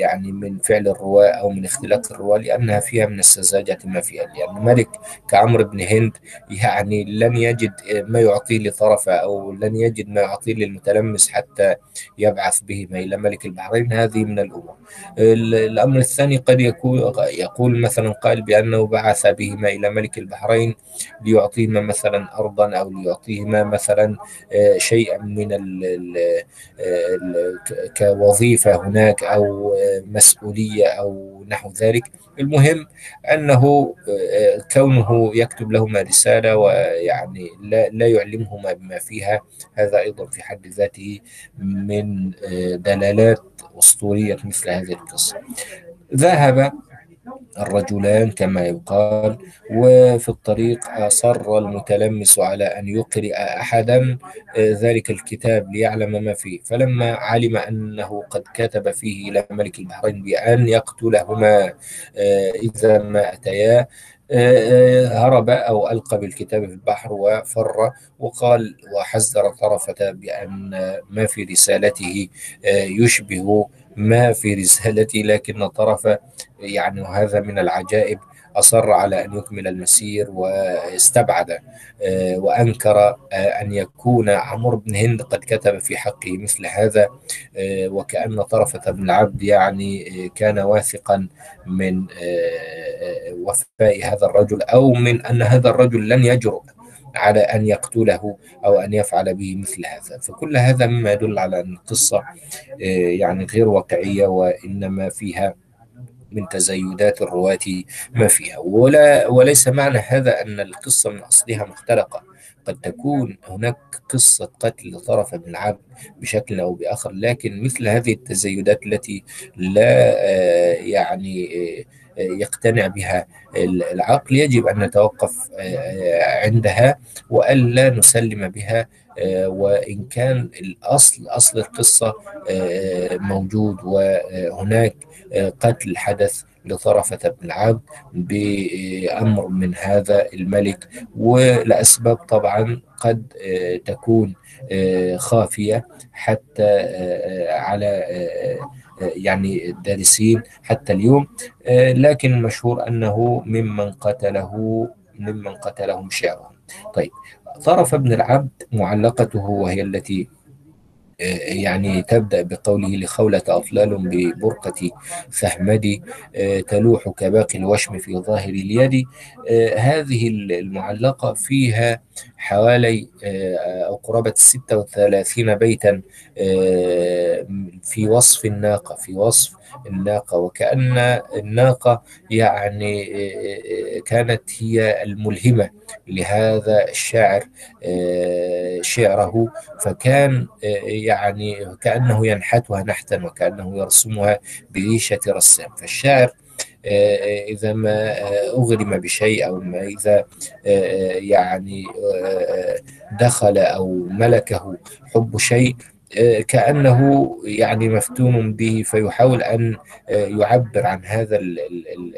يعني من فعل الرواة أو من اختلاق الرواة لأنها فيها من السذاجة ما فيها. لأن ملك كعمرو بن هند يعني لن يجد ما يعطيه لطرفه أو لن يجد ما يعطيه للمتلمس حتى يبعث بهما إلى ملك البحرين. هذه من الأمور. الأمر الثاني قد يكون يقول مثلا قال بأنه بعث بهما إلى ملك البحرين ليعطيهما مثلا أرضا أو ليعطيهما مثلا شيئا من ال ال كوظيفة هناك أو مسؤولية أو نحو ذلك. المهم أنه كونه يكتب لهما رسالة ويعني لا, لا يعلمهما بما فيها هذا أيضا في حد ذاته من دلالات أسطورية مثل هذه القصة. ذهب الرجلان كما يقال وفي الطريق أصر المتلمس على أن يقرئ أحدا ذلك الكتاب ليعلم ما فيه. فلما علم أنه قد كتب فيه إلى ملك البحرين بأن يقتلهما إذا ما أتيا هرب أو ألقى بالكتاب في البحر وفر وقال وحذر طرفة بأن ما في رسالته يشبه ما في رسالتي لكن طرف يعني وهذا من العجائب أصر على أن يكمل المسير واستبعد وأنكر أن يكون عمرو بن هند قد كتب في حقه مثل هذا وكأن طرفة بن العبد يعني كان واثقا من وفاء هذا الرجل أو من أن هذا الرجل لن يجرؤ على أن يقتله أو أن يفعل به مثل هذا. فكل هذا مما يدل على أن القصة يعني غير واقعية وإنما فيها من تزايدات الرواة ما فيها. ولا وليس معنى هذا أن القصة من أصلها مختلقة. قد تكون هناك قصة قتل طرف بن العبد بشكل أو بآخر لكن مثل هذه التزايدات التي لا يعني يقتنع بها العقل يجب أن نتوقف عندها وألا نسلم بها وإن كان الأصل أصل القصة موجود وهناك قتل حدث لطرفة بن العبد بأمر من هذا الملك ولأسباب طبعا قد تكون خافية حتى على يعني الدارسين حتى اليوم. لكن المشهور أنه ممن قتله ممن قتلهم شعرهم. طيب طرف ابن العبد معلقته وهي التي يعني تبدأ بقوله لخولة أطلال ببرقة فهمدي تلوح كباقي الوشم في ظاهر اليد. هذه المعلقة فيها حوالي أو قرابة 36 بيتا في وصف الناقة في وصف الناقة وكأن الناقة يعني كانت هي الملهمة لهذا الشاعر شعره. فكان يعني كأنه ينحتها نحتا وكأنه يرسمها بريشة رسام. فالشاعر إذا ما أغرم بشيء أو ما إذا يعني دخل أو ملكه حب شيء كأنه يعني مفتون به فيحاول أن يعبر عن هذا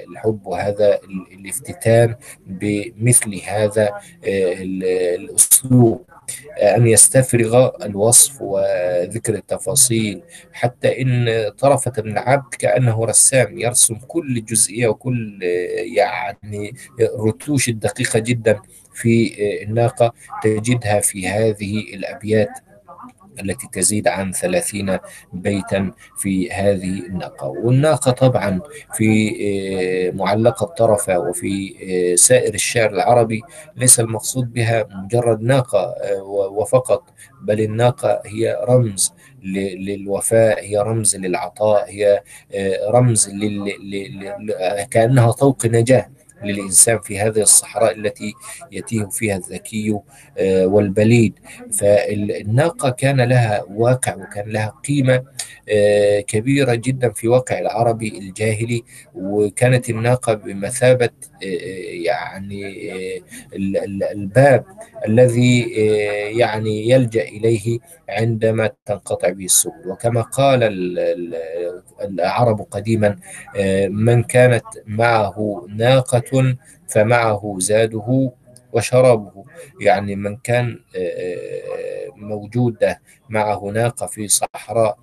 الحب وهذا الافتتان بمثل هذا الأسلوب. أن يستفرغ الوصف وذكر التفاصيل حتى إن طرفة بن العبد كأنه رسام يرسم كل جزئية وكل يعني الرتوش الدقيقة جدا في الناقة تجدها في هذه الأبيات. التي تزيد عن ثلاثين بيتا في هذه الناقة. والناقة طبعا في معلقة طرفة وفي سائر الشعر العربي ليس المقصود بها مجرد ناقة وفقط بل الناقة هي رمز للوفاء هي رمز للعطاء هي رمز لل... كأنها طوق نجاة. للإنسان في هذه الصحراء التي يتيه فيها الذكي والبليد. فالناقة كان لها واقع وكان لها قيمة كبيرة جدا في واقع العربي الجاهلي. وكانت الناقة بمثابة يعني الباب الذي يعني يلجأ إليه عندما تنقطع به السبل. وكما قال العرب قديما من كانت معه ناقة فمعه زاده وشرابه. يعني من كان موجودة معه ناقة في صحراء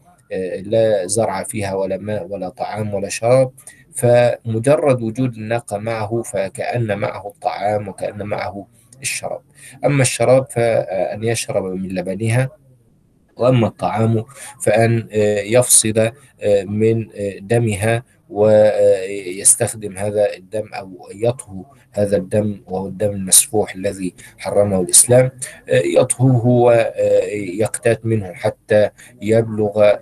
لا زرع فيها ولا ماء ولا طعام ولا شراب فمجرد وجود الناقة معه فكأن معه الطعام وكأن معه الشراب. أما الشراب فأن يشرب من لبنها وأما الطعام فأن يفصل من دمها ويستخدم هذا الدم أو يطهو هذا الدم وهو الدم المسفوح الذي حرمه الإسلام. يطهوه ويقتات منه حتى يبلغ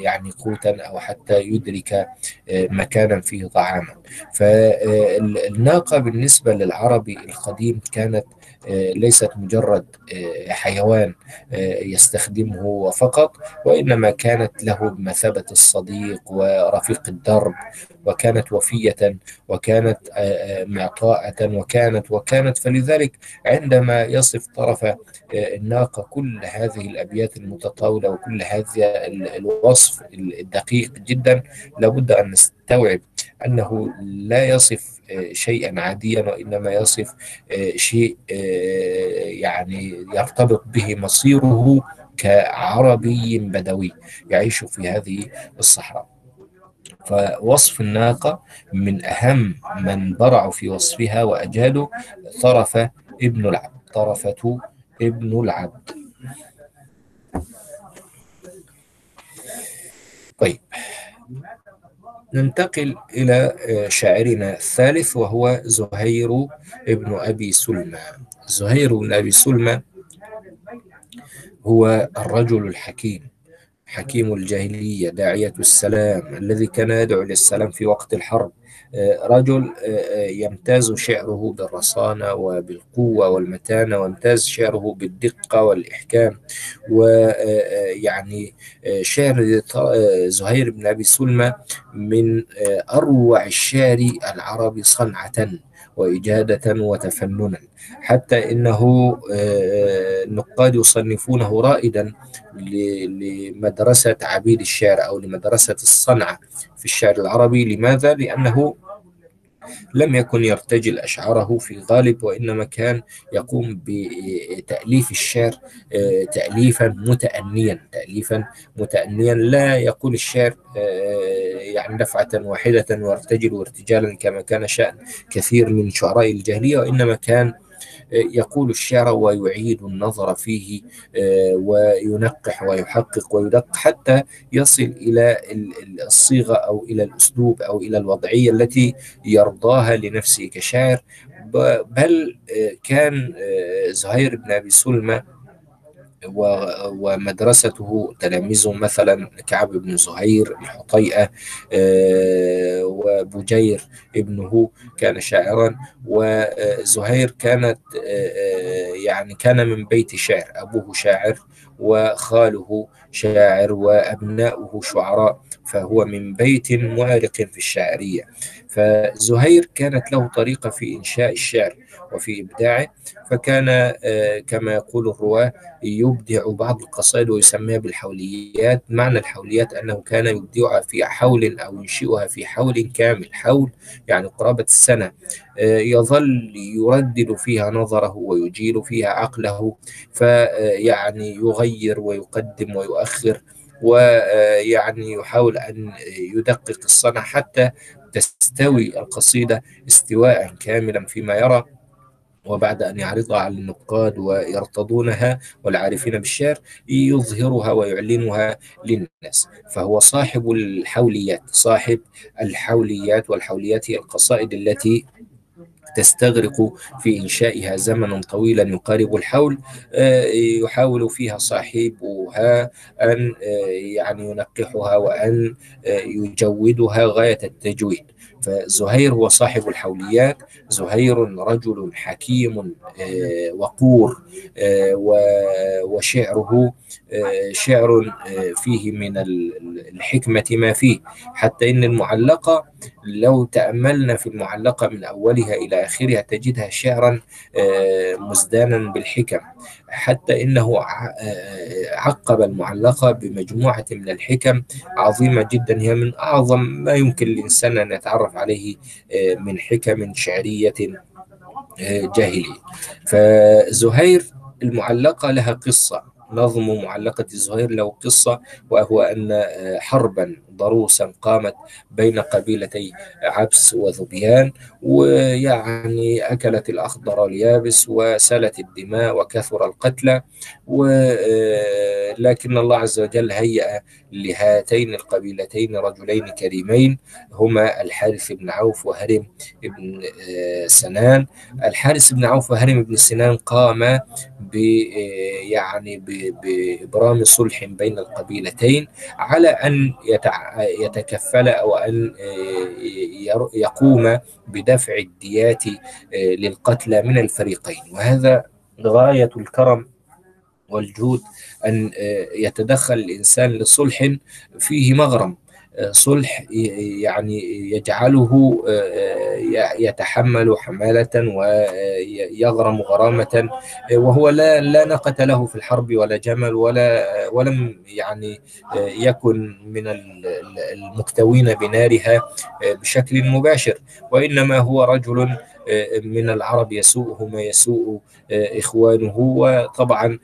يعني قوتا أو حتى يدرك مكانا فيه طعاما. فالناقة بالنسبة للعربي القديم كانت ليست مجرد حيوان يستخدمه فقط وإنما كانت له بمثابة الصديق ورفيق الدرب وكانت وفية وكانت معطاءة وكانت وكانت. فلذلك عندما يصف طرف الناقة كل هذه الأبيات المتطاولة وكل هذا الوصف الدقيق جدا لابد أن نستوعب أنه لا يصف شيئا عاديا وإنما يصف شيء يعني يرتبط به مصيره كعربي بدوي يعيش في هذه الصحراء. فوصف الناقة من أهم من برعوا في وصفها وأجادوا طرف ابن العبد طرفة ابن العبد. طيب ننتقل إلى شاعرنا الثالث وهو زهير ابن أبي سلمى. زهير بن أبي سلمى هو الرجل الحكيم حكيم الجاهلية داعية السلام الذي كان يدعو للسلام في وقت الحرب. رجل يمتاز شعره بالرصانة وبالقوة والمتانة ويمتاز شعره بالدقة والإحكام. ويعني شعر زهير بن أبي سلمى من أروع الشعر العربي صنعة. وإجادة وتفننا حتى إنه النقاد يصنفونه رائدا لمدرسة عبيد الشعر أو لمدرسة الصنعة في الشعر العربي لماذا؟ لأنه لم يكن يرتجل أشعاره في غالب وإنما كان يقوم بتأليف الشعر تأليفا متأنيا تأليفا متأنيا. لا يقول الشعر يعني دفعة واحدة وارتجل وارتجالا كما كان شأن كثير من شعراء الجاهلية وإنما كان يقول الشعر ويعيد النظر فيه وينقح ويحقق ويدق حتى يصل إلى الصيغة أو إلى الأسلوب أو إلى الوضعية التي يرضاها لنفسه كشاعر. بل كان زهير بن أبي سلمى ومدرسته تلاميذه مثلا كعب بن زهير الحطيئة وبجير ابنه كان شاعرا وزهير كانت يعني كان من بيت شعر أبوه شاعر وخاله شاعر وأبناؤه شعراء فهو من بيت معرق في الشاعرية. فزهير كانت له طريقة في إنشاء الشعر. وفي إبداعه فكان كما يقول الرواة يبدع بعض القصائد ويسميها بالحوليات. معنى الحوليات أنه كان يبدعها في حول أو ينشئها في حول كامل حول يعني قرابة السنة. يظل يردد فيها نظره ويجيل فيها عقله فيعني يغير ويقدم ويؤخر ويعني يحاول أن يدقق الصنع حتى تستوي القصيدة استواء كاملا فيما يرى. وبعد أن يعرضها على النقاد ويرتضونها والعارفين بالشعر يظهرها ويعلنها للناس. فهو صاحب الحوليات صاحب الحوليات والحوليات هي القصائد التي تستغرق في إنشائها. زمنا طويلا يقارب الحول يحاول فيها صاحبها أن يعني ينقحها وأن يجودها غاية التجويد. فزهير هو صاحب الحوليات زهير رجل حكيم وقور وشعره شعر فيه من الحكمة ما فيه. حتى إن المعلقة لو تأملنا في المعلقة من أولها إلى آخرها تجدها شعرا مزدانا بالحكم. حتى إنه عقب المعلقة بمجموعة من الحكم عظيمة جدا. هي من أعظم ما يمكن للإنسان أن يتعرف عليه من حكم شعرية جاهلية. فزهير المعلقة لها قصة. نظم معلقة الزهير له قصة وهو أن حربا ضروسا قامت بين قبيلتي عبس وذبيان ويعني أكلت الأخضر اليابس وسالت الدماء وكثر القتلى ولكن الله عز وجل هيأ لهاتين القبيلتين رجلين كريمين هما الحارث بن عوف وهرم بن سنان. الحارث بن عوف وهرم بن سنان قام ب يعني بإبرام صلح بين القبيلتين على أن يتكفل أو أن يقوم بدفع الديات للقتلى من الفريقين. وهذا غاية الكرم والجود أن يتدخل الإنسان لصلح فيه مغرم. صلح يعني يجعله يتحمل حمالة ويغرم غرامة وهو لا لا ناقة له في الحرب ولا جمل ولا ولم يعني يكن من المكتوين بنارها بشكل مباشر. وإنما هو رجل من العرب يسوءه ما يسوء إخوانه وطبعا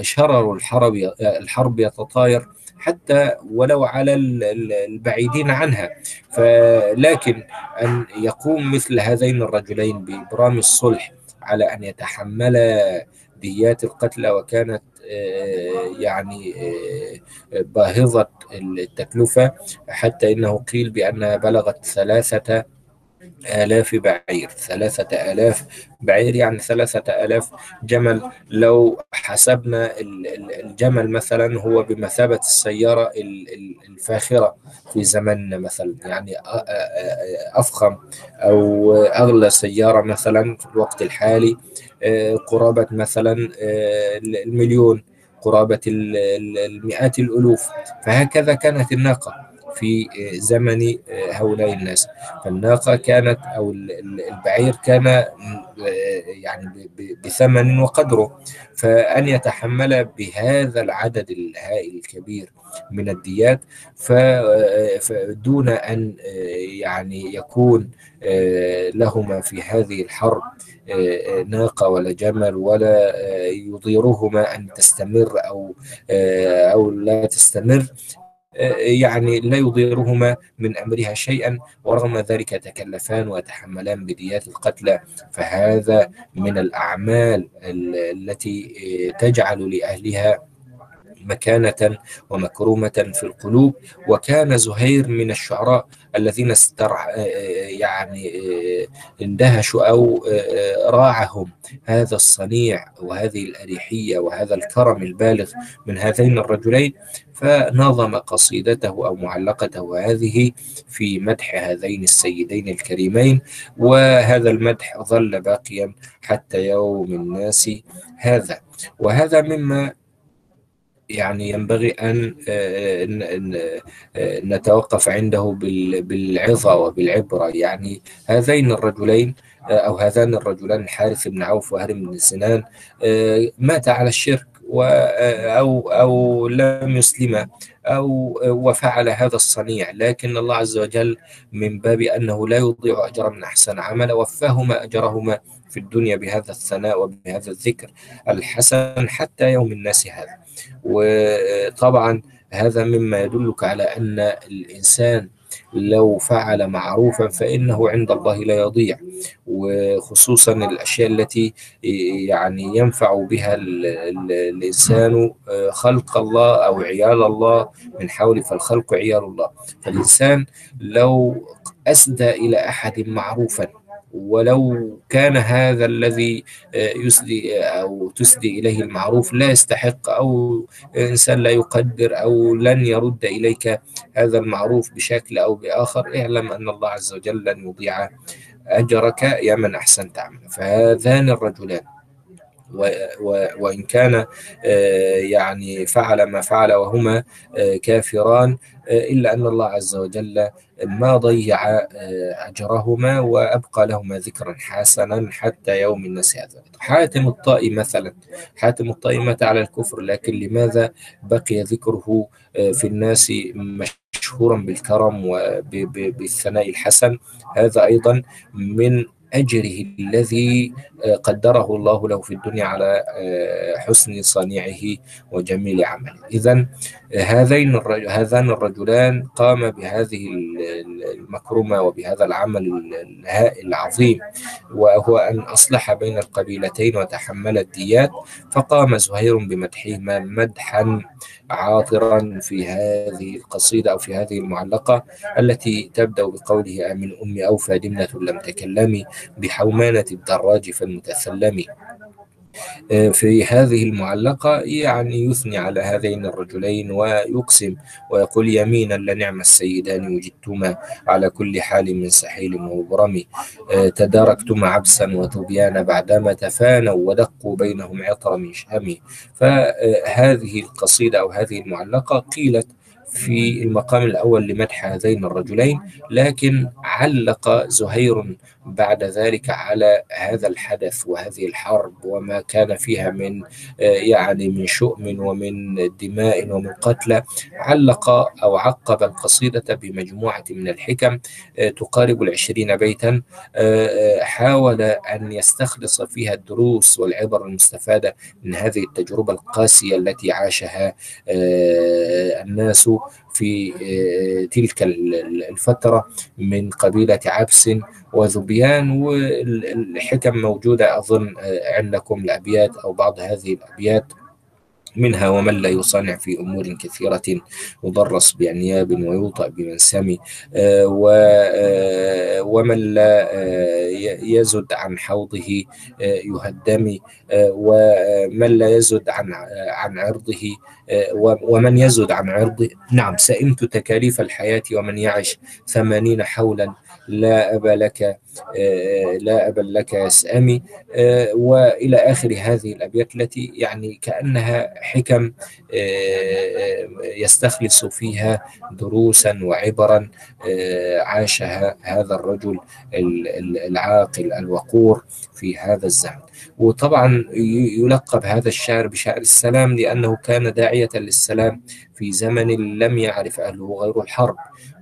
شرر الحرب الحرب يتطاير. حتى ولو على البعيدين عنها. فلكن أن يقوم مثل هذين الرجلين بإبرام الصلح على أن يتحملا ديات القتلى وكانت يعني باهظة التكلفة حتى إنه قيل بأنها بلغت ثلاثة آلاف بعير ثلاثة آلاف بعير يعني ثلاثة آلاف جمل. لو حسبنا الجمل مثلا هو بمثابة السيارة الفاخرة في زماننا مثلا يعني أفخم أو أغلى سيارة مثلا في الوقت الحالي قرابة مثلا المليون قرابة المئات الألوف. فهكذا كانت الناقة. في زمن هؤلاء الناس. فالناقة كانت أو البعير كان يعني بثمن وقدره. فأن يتحمل بهذا العدد الهائل الكبير من الديات فدون أن يعني يكون لهما في هذه الحرب ناقة ولا جمل ولا يضيرهما أن تستمر أو أو لا تستمر. يعني لا يضيرهما من أمرها شيئا ورغم ذلك يتكلفان ويتحملان بديات القتلى. فهذا من الأعمال التي تجعل لأهلها مكانة ومكرومة في القلوب. وكان زهير من الشعراء الذين استرع يعني اندهشوا أو راعهم هذا الصنيع وهذه الأريحية وهذا الكرم البالغ من هذين الرجلين. فنظم قصيدته أو معلقته هذه في مدح هذين السيدين الكريمين. وهذا المدح ظل باقيا حتى يوم الناس هذا. وهذا مما يعني ينبغي أن نتوقف عنده بالعظة وبالعبرة. يعني هذين الرجلين أو هذان الرجلان الحارث بن عوف وهرم بن سنان مات على الشرك أو أو لم يسلم أو وفعل هذا الصنيع. لكن الله عز وجل من باب أنه لا يضيع أجر من أحسن عمل وفاهما أجرهما في الدنيا بهذا الثناء وبهذا الذكر الحسن حتى يوم الناس هذا. وطبعا هذا مما يدلك على أن الإنسان لو فعل معروفا فإنه عند الله لا يضيع وخصوصا الأشياء التي يعني ينفع بها الإنسان خلق الله أو عيال الله من حول فالخلق عيال الله. فالإنسان لو أسدى إلى أحد معروفا ولو كان هذا الذي يسدي أو تسدي إليه المعروف لا يستحق أو إنسان لا يقدر أو لن يرد إليك هذا المعروف بشكل أو بآخر اعلم أن الله عز وجل لن يضيع أجرك يا من أحسنت عملا. فهذان الرجلان. وإن كان يعني فعل ما فعل وهما كافران إلا أن الله عز وجل ما ضيع أجرهما وأبقى لهما ذكرا حسنا حتى يوم الناس هذا. حاتم الطائي مثلا حاتم الطائي مات على الكفر لكن لماذا بقي ذكره في الناس مشهورا بالكرم وبالثناء الحسن؟ هذا أيضا من أجره الذي قدره الله له في الدنيا على حسن صنيعه وجميل عمله. إذا هذين هذان الرجلان قام بهذه المكرمة وبهذا العمل العظيم وهو أن أصلح بين القبيلتين وتحمل الديات فقام زهير بمدحهما مدحا عاطرا في هذه القصيدة أو في هذه المعلقة التي تبدأ بقوله آمن أمي أوفى دمنة لم تكلمي بحومانة الدراج فالمتثلم في هذه المعلقة يعني يثني على هذين الرجلين ويقسم ويقول يمينا لنعم السيدان وجدتما على كل حال من سحيل ومبرم تداركتما عبسا وثبيان بعدما تفانوا ودقوا بينهم عطر من شهم فهذه القصيدة أو هذه المعلقة قيلت في المقام الأول لمدح هذين الرجلين لكن علق زهير بعد ذلك على هذا الحدث وهذه الحرب وما كان فيها من يعني من شؤم ومن دماء ومن قتلى علق أو عقب القصيدة بمجموعة من الحكم تقارب العشرين بيتا حاول أن يستخلص فيها الدروس والعبر المستفادة من هذه التجربة القاسية التي عاشها الناس في تلك الفترة من قبيلة عبس وذبيان والحكم موجودة أظن عندكم الأبيات أو بعض هذه الأبيات منها ومن لا يصنع في أمور كثيرة يضرس بأنياب ويوطأ بمنسم ومن لا يزد عن حوضه يهدم ومن لا يزد عن عن عرضه آه، ومن يزد عن عرضي نعم سئمت تكاليف الحياة ومن يعش ثمانين حولا. لا أبا لك آه، لا أبا لك يسأمي آه، وإلى آخر هذه الأبيات التي يعني كأنها حكم آه، يستخلص فيها دروسا وعبرا عاشها هذا الرجل ال- ال- العاقل الوقور في هذا الزمن. وطبعا يلقب هذا الشاعر بشاعر السلام لأنه كان داعية للسلام في زمن لم يعرف أهله غير الحرب.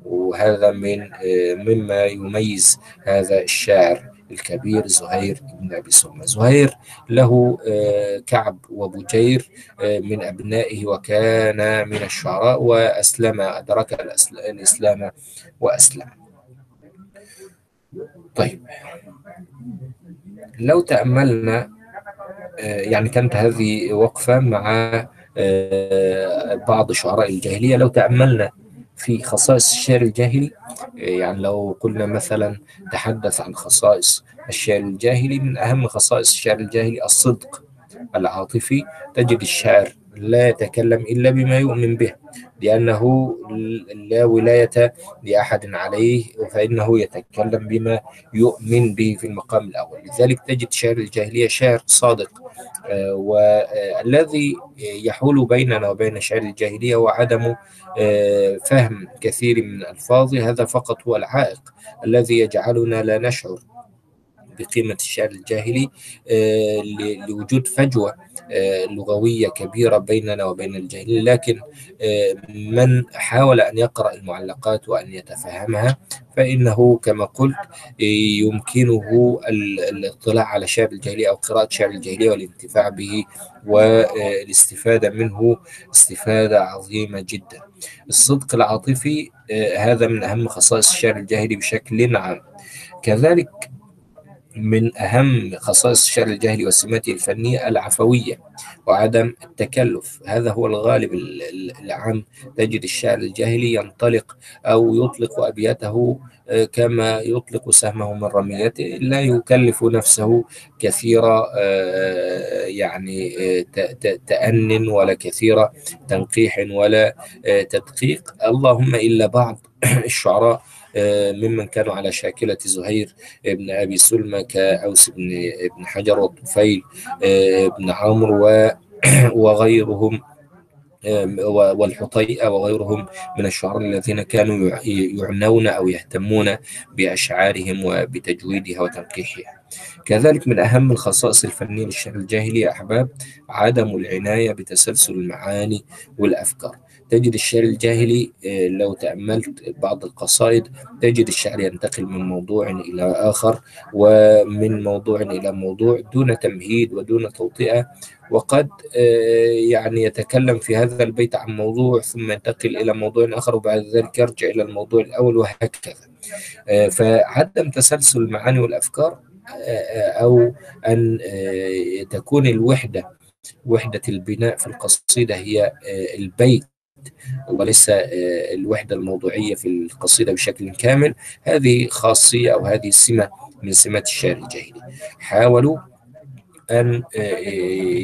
وهذا من آه، مما يميز هذا الشاعر الكبير زهير بن أبي سلمى زهير له آه، كعب وبجير آه، من أبنائه وكان من الشعراء وأسلم أدرك الأسل- الإسلام وأسلم. طيب. لو تأملنا آه، يعني كانت هذه وقفة مع بعض شعراء الجاهلية لو تأملنا في خصائص الشعر الجاهلي؟ آه، يعني لو قلنا مثلا تحدث عن خصائص الشعر الجاهلي من أهم خصائص الشعر الجاهلي الصدق العاطفي. تجد الشاعر لا يتكلم إلا بما يؤمن به لأنه لا ولاية لأحد عليه فإنه يتكلم بما يؤمن به في المقام الأول. لذلك تجد شعر الجاهلية شعر صادق. والذي يحول بيننا وبين شعر الجاهلية هو عدم آه، فهم كثير من الألفاظ. هذا فقط هو العائق الذي يجعلنا لا نشعر بقيمة الشعر الجاهلي آه، لوجود فجوة. آه، لغوية كبيرة بيننا وبين الجاهلين. لكن آه، من حاول أن يقرأ المعلقات وأن يتفهمها فإنه كما قلت آه، يمكنه ال- الاطلاع على شعر الجاهلية أو قراءة شعر الجاهلية والانتفاع به والاستفادة منه استفادة عظيمة جدا. الصدق العاطفي آه، هذا من أهم خصائص الشعر الجاهلي بشكل عام. كذلك من أهم خصائص الشعر الجاهلي وسماته الفنية العفوية وعدم التكلف. هذا هو الغالب ال- ال- العام تجد الشاعر الجاهلي ينطلق أو يطلق أبياته آه، كما يطلق سهمه من رميته. لا يكلف نفسه كثير آه، يعني آه، تأن ولا كثير تنقيح ولا تدقيق. اللهم إلا بعض الشعراء ممن كانوا على شاكلة زهير ابن أبي سلمى كأوس بن ابن حجر والطفيل آه، ابن عمرو وغيرهم آه، والحطيئة وغيرهم من الشعراء الذين كانوا يع- يعنون أو يهتمون بأشعارهم وبتجويدها وتنقيحها. كذلك من أهم الخصائص الفنية للشعر الجاهلي يا أحباب عدم العناية بتسلسل المعاني والأفكار. تجد الشعر الجاهلي آه، لو تأملت بعض القصائد تجد الشعر ينتقل من موضوع إلى آخر ومن موضوع إلى موضوع دون تمهيد ودون توطئة. وقد آه، يعني يتكلم في هذا البيت عن موضوع ثم ينتقل إلى موضوع آخر وبعد ذلك يرجع إلى الموضوع الأول وهكذا. آه، فعدم تسلسل المعاني والأفكار أو أن تكون الوحدة وحدة البناء في القصيدة هي آه، وليس آه، الوحدة الموضوعية في القصيدة بشكل كامل. هذه خاصية أو هذه سمة من سمات الشعر الجاهلي. حاولوا أن آه،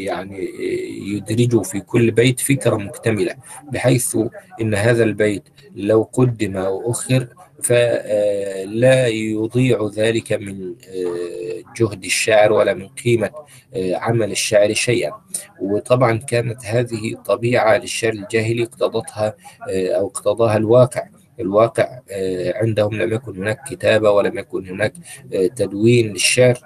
يعني آه، يدرجوا في كل بيت فكرة مكتملة بحيث أن هذا البيت لو قدم أو أخر فلا يضيع ذلك من آه، جهد الشاعر ولا من قيمة آه، عمل الشاعر شيئا. وطبعا كانت هذه طبيعة للشعر الجاهلي اقتضتها آه، أو اقتضاها الواقع. الواقع عندهم لم يكن هناك كتابة ولم يكن هناك تدوين للشعر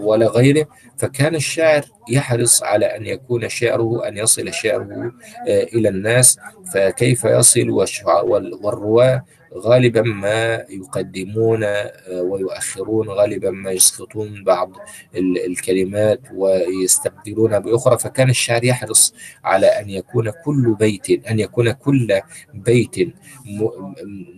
ولا غيره. فكان الشاعر يحرص على أن يكون شعره أن يصل شعره إلى الناس. فكيف يصل والرواة غالبا ما يقدمون آه، ويؤخرون غالبا ما يسقطون بعض ال- الكلمات ويستبدلونها بأخرى. فكان الشاعر يحرص على أن يكون كل بيت أن يكون كل بيت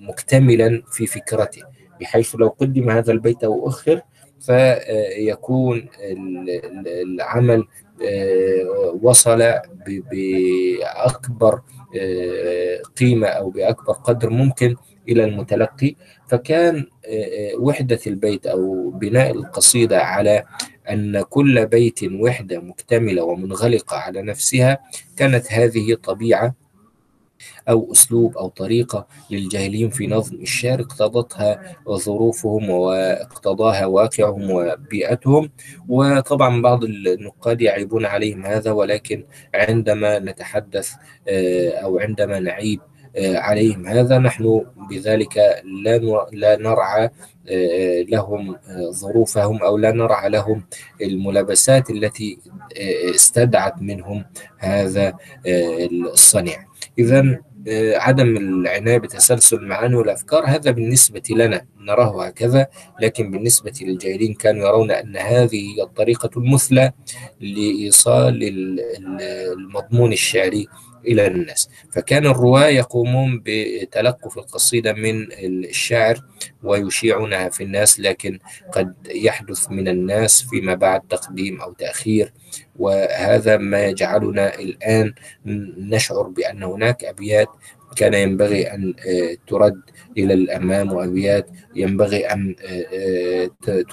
مكتملا في فكرته بحيث لو قدم هذا البيت أو أخر فيكون ال- ال- العمل آه، وصل بأكبر آه، قيمة أو بأكبر قدر ممكن إلى المتلقي فكان آه، آه، وحدة البيت أو بناء القصيدة على أن كل بيت وحدة مكتملة ومنغلقة على نفسها كانت هذه طبيعة أو أسلوب أو طريقة للجاهلين في نظم الشعر اقتضتها ظروفهم واقتضاها واقعهم وبيئتهم. وطبعا بعض النقاد يعيبون عليهم هذا ولكن عندما نتحدث أو عندما نعيب عليهم. هذا نحن بذلك لا لا نرعى لهم ظروفهم أو لا نرعى لهم الملابسات التي استدعت منهم هذا الصنيع. اذا عدم العناية بتسلسل المعاني والأفكار هذا بالنسبة لنا نراه هكذا لكن بالنسبة للجاهلين كانوا يرون أن هذه هي الطريقة المثلى لإيصال المضمون الشعري إلى الناس. فكان الرواة يقومون بتلقف القصيدة من الشاعر ويشيعونها في الناس لكن قد يحدث من الناس فيما بعد تقديم أو تأخير. وهذا ما يجعلنا الآن نشعر بأن هناك أبيات كان ينبغي أن ترد إلى الأمام وأبيات ينبغي أن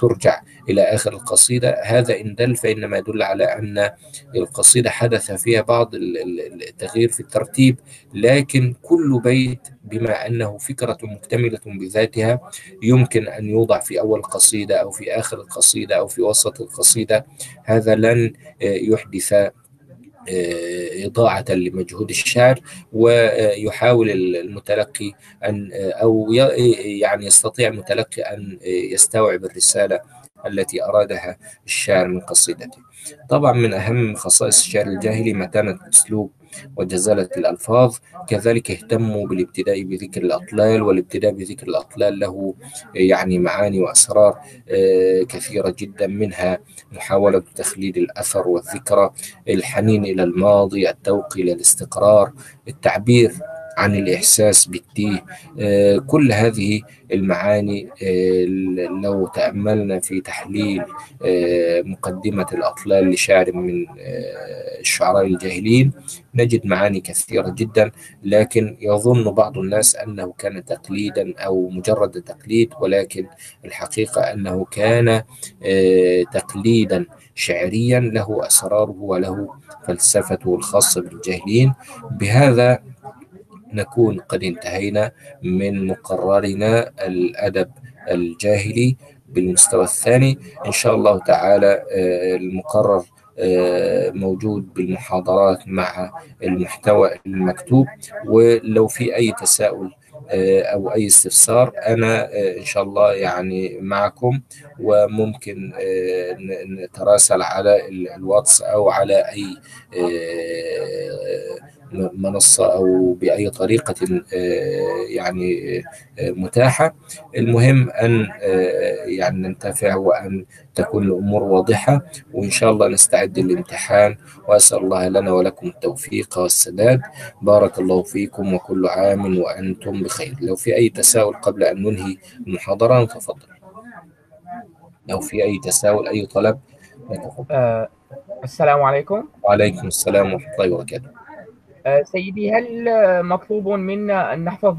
ترجع إلى آخر القصيدة. هذا إن دل فإنما يدل على أن القصيدة حدث فيها بعض التغيير في الترتيب لكن كل بيت بما أنه فكرة مكتملة بذاتها يمكن أن يوضع في أول القصيدة أو في آخر القصيدة أو في وسط القصيدة. هذا لن يحدث إضاعة لمجهود الشاعر ويحاول المتلقي أن أو يعني يستطيع المتلقي أن يستوعب الرسالة التي أرادها الشاعر من قصيدته. طبعا من أهم خصائص الشعر الجاهلي متانة الأسلوب وجزالة الألفاظ. كذلك اهتموا بالابتداء بذكر الأطلال والابتداء بذكر الأطلال له يعني معاني وأسرار كثيرة جدا منها محاولة تخليد الأثر والذكرى الحنين إلى الماضي التوقي إلى الاستقرار التعبير عن الإحساس بالتيه كل هذه المعاني لو تأملنا في تحليل مقدمة الأطلال لشاعر من الشعراء الجاهلين نجد معاني كثيرة جدا لكن يظن بعض الناس أنه كان تقليدا أو مجرد تقليد ولكن الحقيقة أنه كان تقليدا شعريا له أسراره وله فلسفته الخاصة بالجاهلين. بهذا نكون قد انتهينا من مقررنا الأدب الجاهلي بالمستوى الثاني. إن شاء الله تعالى المقرر موجود بالمحاضرات مع المحتوى المكتوب. ولو في أي تساؤل أو أي استفسار أنا إن شاء الله يعني معكم. وممكن نتراسل على الواتس أو على أي منصة أو بأي طريقة يعني متاحة. المهم أن يعني ننتفع وأن تكون الأمور واضحة وإن شاء الله نستعد للامتحان. وأسأل الله لنا ولكم التوفيق والسداد. بارك الله فيكم وكل عام وأنتم بخير. لو في أي تساؤل قبل أن ننهي المحاضرة تفضل. لو في أي تساؤل أي طلب آه السلام عليكم. وعليكم السلام ورحمة الله وبركاته. سيدي هل مطلوب منا أن نحفظ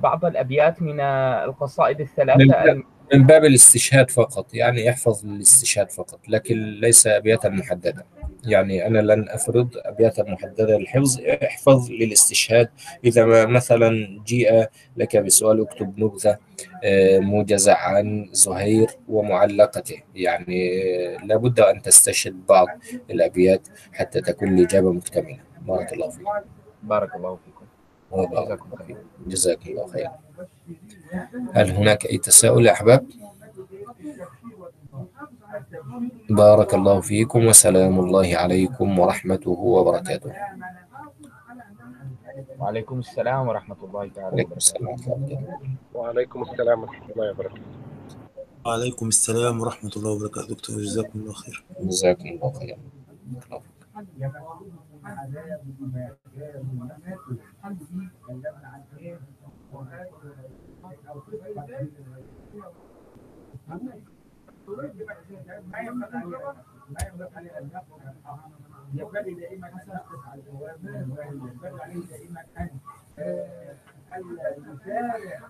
بعض الأبيات من القصائد الثلاثة؟ من باب الاستشهاد فقط يعني احفظ الاستشهاد فقط لكن ليس أبياتا محددة. يعني أنا لن أفرض أبياتا محددة للحفظ احفظ للاستشهاد. إذا مثلا جيء لك بسؤال اكتب نبذة موجزة عن زهير ومعلقته. يعني لابد أن تستشهد بعض الأبيات حتى تكون الإجابة مكتملة. بارك الله فيك بارك الله فيكم. جزاكم الله خير. جزاك الله خير. هل هناك أي تساؤل يا أحباب؟ بارك الله فيكم وسلام الله عليكم ورحمته وبركاته. وعليكم السلام ورحمة الله تعالى وبركاته. وعليكم السلام ورحمة الله وبركاته. وعليكم السلام ورحمة الله وبركاته. دكتور جزاكم الله خير. جزاكم الله خيرا ينبغي دائما ان نقف على الجواب وينبغي عليه دائما ان يسارع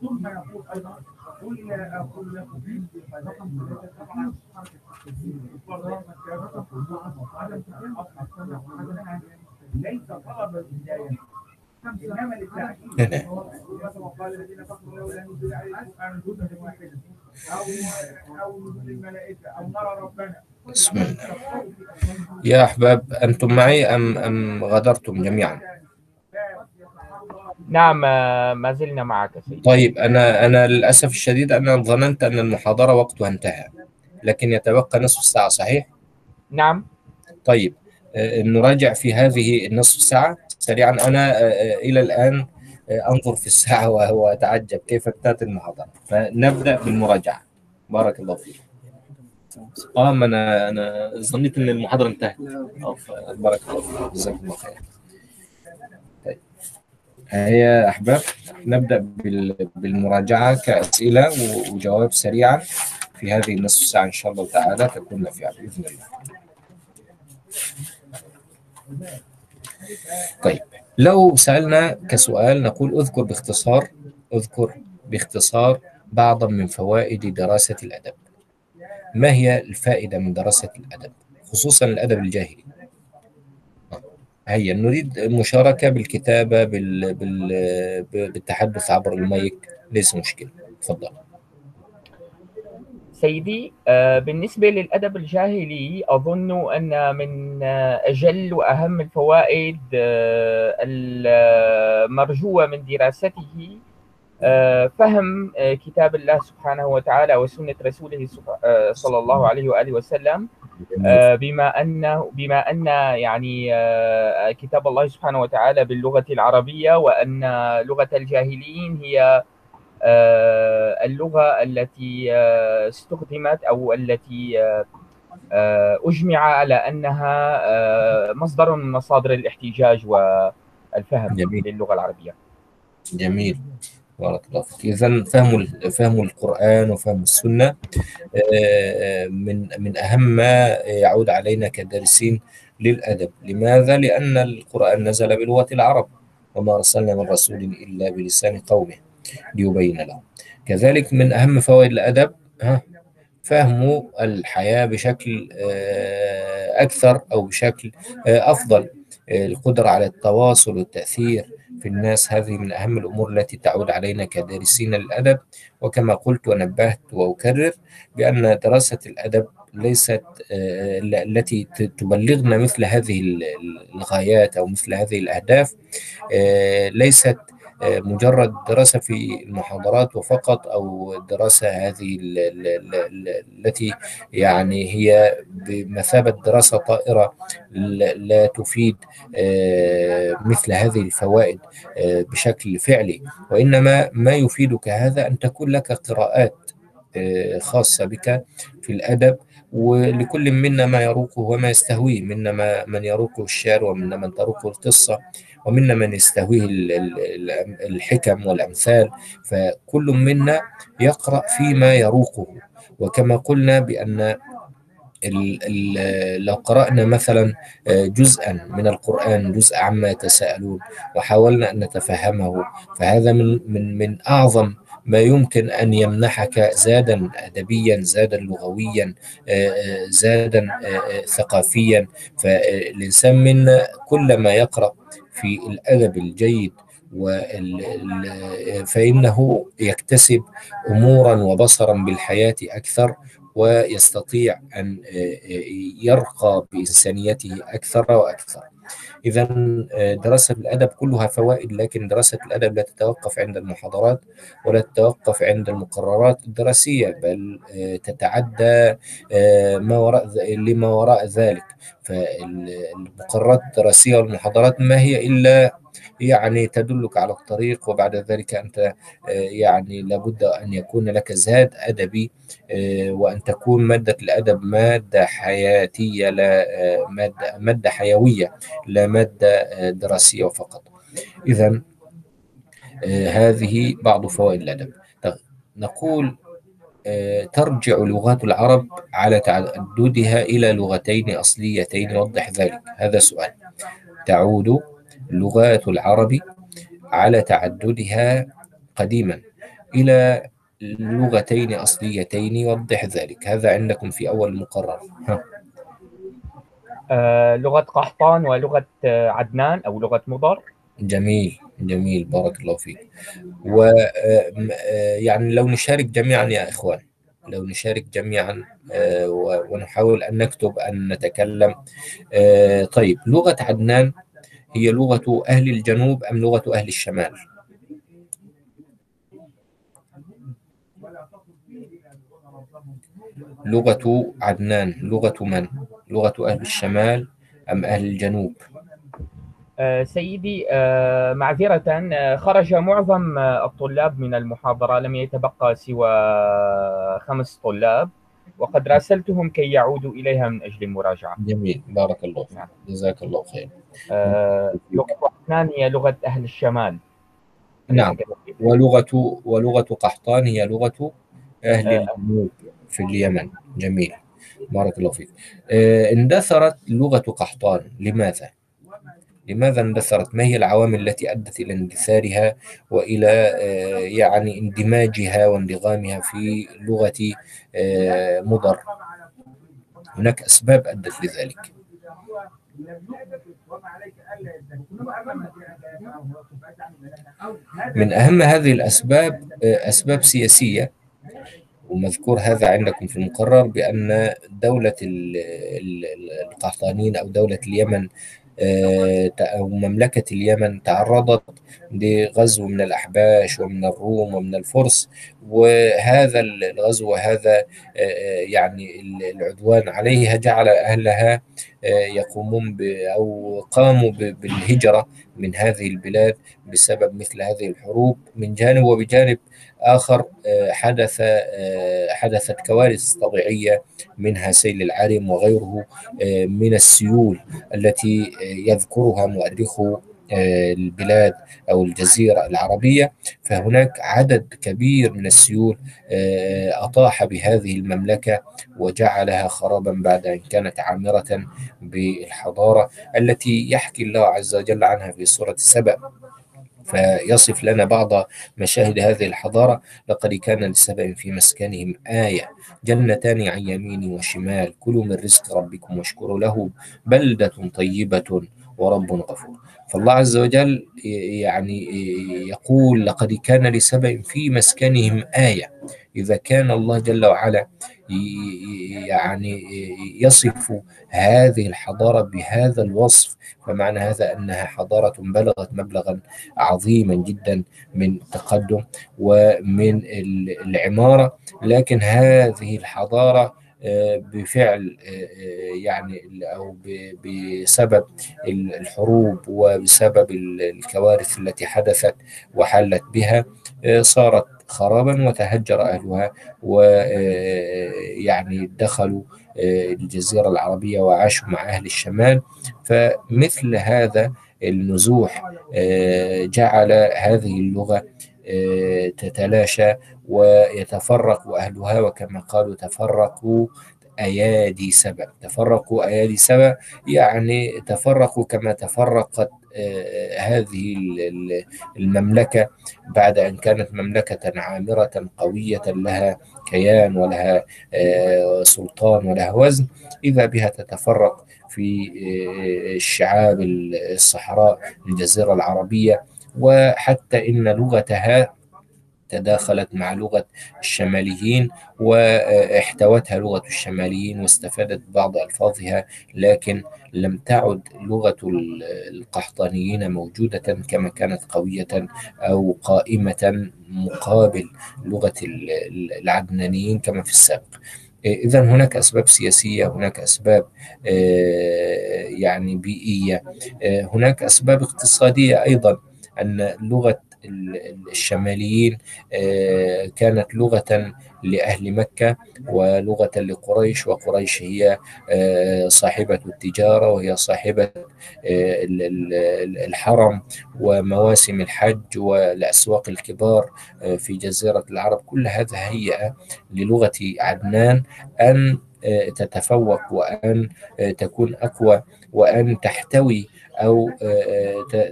ثم يقول أيضا قل لا أقول لكم خزائن طبعا ليس طلب الهدايه انما الذين لولا أو الملائكه أو نرى ربنا بسم الله. يا أحباب أنتم معي أم أم غادرتم جميعا؟ نعم آه، ما زلنا معك سيدي. طيب أنا أنا للأسف الشديد أنا ظننت أن المحاضرة وقتها انتهى لكن يتبقى نصف ساعة صحيح؟ نعم. طيب آه، نراجع في هذه النصف ساعة. سريعا أنا آه، إلى الآن آه، أنظر في الساعة وهو أتعجب كيف انتهت المحاضرة. فنبدأ بالمراجعة. بارك الله فيك. آه ما أنا أنا ظنيت أن المحاضرة انتهت. بارك الله فيك. جزاكم الله خير هيا أحباب. نبدأ بال- بالمراجعة كأسئلة و- وجواب سريعا في هذه النصف ساعة إن شاء الله تعالى تكون نافعه بإذن الله. طيب لو سألنا كسؤال نقول اذكر باختصار اذكر باختصار بعضا من فوائد دراسة الأدب. ما هي الفائدة من دراسة الأدب؟ خصوصا الأدب الجاهلي. هيا نريد مشاركة بالكتابة بال... بال... بالتحدث عبر المايك. ليس مشكلة. تفضل. سيدي آه، بالنسبة للأدب الجاهلي أظن أن من آه، أجل وأهم الفوائد آه، المرجوة من دراسته فهم آه، كتاب الله سبحانه وتعالى وسنة رسوله آه، صلى الله عليه وآله وسلم آه، بما أن بما أن يعني آه، كتاب الله سبحانه وتعالى باللغة العربية وأن لغة الجاهليين هي آه، اللغة التي آه، استخدمت أو التي آه، آه، أجمع على أنها آه، مصدر من مصادر الاحتجاج والفهم جميل. للغة العربية. جميل. بارك الله فيك. إذا فهم فهم القرآن وفهم السنة آه، من من أهم ما يعود علينا كدارسين للأدب. لماذا؟ لأن القرآن نزل بلغة العرب وما أرسلنا من رسول إلا بلسان قومه ليبين لهم كذلك من أهم فوائد الأدب ها فهم الحياة بشكل آه، أكثر أو بشكل آه، أفضل آه، القدرة على التواصل والتأثير في الناس هذه من أهم الأمور التي تعود علينا كدارسين الأدب وكما قلت ونبهت وأكرر بأن دراسة الأدب ليست آه، ال- التي تبلغنا مثل هذه ال- الغايات أو مثل هذه الأهداف آه، ليست مجرد دراسة في المحاضرات وفقط أو دراسة هذه ال- ال- ال- ال- التي يعني هي بمثابة دراسة طائرة لا تفيد آه، مثل هذه الفوائد آه، بشكل فعلي. وإنما ما يفيدك هذا أن تكون لك قراءات آه، خاصة بك في الأدب ولكل منا ما يروقه وما يستهويه منا من يروقه الشعر ومنا من تروقه القصة. ومنا من يستهويه ال- ال- ال- الحكم والأمثال فكل منا يقرأ فيما يروقه. وكما قلنا بأن لو قرأنا مثلا آه، جزءا من القرآن جزء عما يتساءلون وحاولنا أن نتفهمه فهذا من من من أعظم ما يمكن أن يمنحك زادا أدبيا زادا لغويا آه، آه، زادا ثقافيا. فالإنسان منا كلما يقرأ في الأدب الجيد فإنه يكتسب أمورا وبصرا بالحياة أكثر ويستطيع أن يرقى بإنسانيته أكثر وأكثر. إذا دراسة الأدب كلها فوائد لكن دراسة الأدب لا تتوقف عند المحاضرات ولا تتوقف عند المقررات الدراسية بل تتعدى ما وراء لما وراء ذلك. فالمقررات الدراسية والمحاضرات ما هي إلا يعني تدلك على الطريق وبعد ذلك أنت يعني لابد أن يكون لك زاد أدبي وأن تكون مادة الأدب مادة حياتية لا مادة, مادة حيوية لا مادة دراسية فقط. إذا هذه بعض فوائد الأدب. نقول ترجع لغات العرب على تعددها إلى لغتين أصليتين وضح ذلك. هذا سؤال. تعود لغات العرب على تعددها قديما إلى لغتين أصليتين يوضح ذلك. هذا عندكم في أول المقرر ها. آه، لغة قحطان ولغة آه، عدنان أو لغة مضر. جميل جميل بارك الله فيك. و آه، يعني لو نشارك جميعا يا إخوان لو نشارك جميعا ونحاول أن نكتب أن نتكلم. طيب لغة عدنان هي لغة أهل الجنوب أم لغة أهل الشمال؟ لغة عدنان لغة من؟ لغة أهل الشمال أم أهل الجنوب؟ آه، سيدي آه، معذرة آه، خرج معظم الطلاب من المحاضرة لم يتبقى سوى خمس طلاب. وقد راسلتهم كي يعودوا إليها من أجل المراجعة. جميل. بارك الله فيك. جزاك الله خير. آه، لغة عدنان هي لغة أهل الشمال. نعم. ولغة ولغة قحطان هي لغة أهل آه. الجنوب في اليمن. جميل. بارك الله فيك. آه، اندثرت لغة قحطان. لماذا؟ لماذا اندثرت؟ ما هي العوامل التي أدت إلى اندثارها وإلى آه، يعني اندماجها واندغامها في لغة آه، مضر؟ هناك أسباب أدت لذلك من أهم هذه الأسباب آه، أسباب سياسية ومذكور هذا عندكم في المقرر بأن دولة ال- ال- القحطانيين أو دولة اليمن آه، أو مملكة اليمن تعرضت لغزو من الأحباش ومن الروم ومن الفرس وهذا الغزو وهذا آه، يعني العدوان عليها جعل أهلها آه، يقومون أو قاموا بالهجرة من هذه البلاد بسبب مثل هذه الحروب من جانب وبجانب آخر آه، حدث آه، حدثت كوارث طبيعية منها سيل العرم وغيره آه، من السيول التي يذكرها مؤرخو البلاد أو الجزيرة العربية. فهناك عدد كبير من السيول أطاح بهذه المملكة وجعلها خرابا بعد أن كانت عامرة بالحضارة التي يحكي الله عز وجل عنها في سورة سبأ فيصف لنا بعض مشاهد هذه الحضارة. لقد كان لسبأ في مسكنهم آية جنتان عن يمين وشمال كلوا من رزق ربكم واشكروا له بلدة طيبة ورب غفور. فالله عز وجل يعني يقول لقد كان لسبأ في مسكنهم آية إذا كان الله جل وعلا يعني يصف هذه الحضارة بهذا الوصف فمعنى هذا أنها حضارة بلغت مبلغا عظيما جدا من التقدم ومن العمارة لكن هذه الحضارة آه، بفعل آه، آه، يعني ب- بسبب الحروب وبسبب الكوارث التي حدثت وحلت بها صارت خرابا وتهجر أهلها ويعني دخلوا آه، الجزيرة العربية وعاشوا مع أهل الشمال. فمثل هذا النزوح آه، جعل هذه اللغة آه، تتلاشى ويتفرق أهلها وكما قالوا تفرقوا أيادي سبأ. تفرقوا أيادي سبأ يعني تفرقوا كما تفرقت آه، هذه ال- ال- المملكة بعد أن كانت مملكة عامرة قوية لها كيان ولها آه، سلطان ولها وزن إذا بها تتفرق في آه، الشعاب الصحراء الجزيرة العربية. وحتى إن لغتها تداخلت مع لغة الشماليين واحتوتها لغة الشماليين واستفادت بعض ألفاظها لكن لم تعد لغة ال- القحطانيين موجودة كما كانت قوية أو قائمة مقابل لغة ال- ال- العدنانيين كما في السابق. إذا هناك أسباب سياسية هناك أسباب آه، يعني بيئية آه، هناك أسباب اقتصادية أيضا أن لغة ال- الشماليين آه، كانت لغة لأهل مكة ولغة لقريش وقريش هي آه، صاحبة التجارة وهي صاحبة آه، ال- ال- الحرم ومواسم الحج والأسواق الكبار آه، في جزيرة العرب. كل هذا هيئ للغة عدنان أن تتفوق وأن تكون أقوى وأن تحتوي أو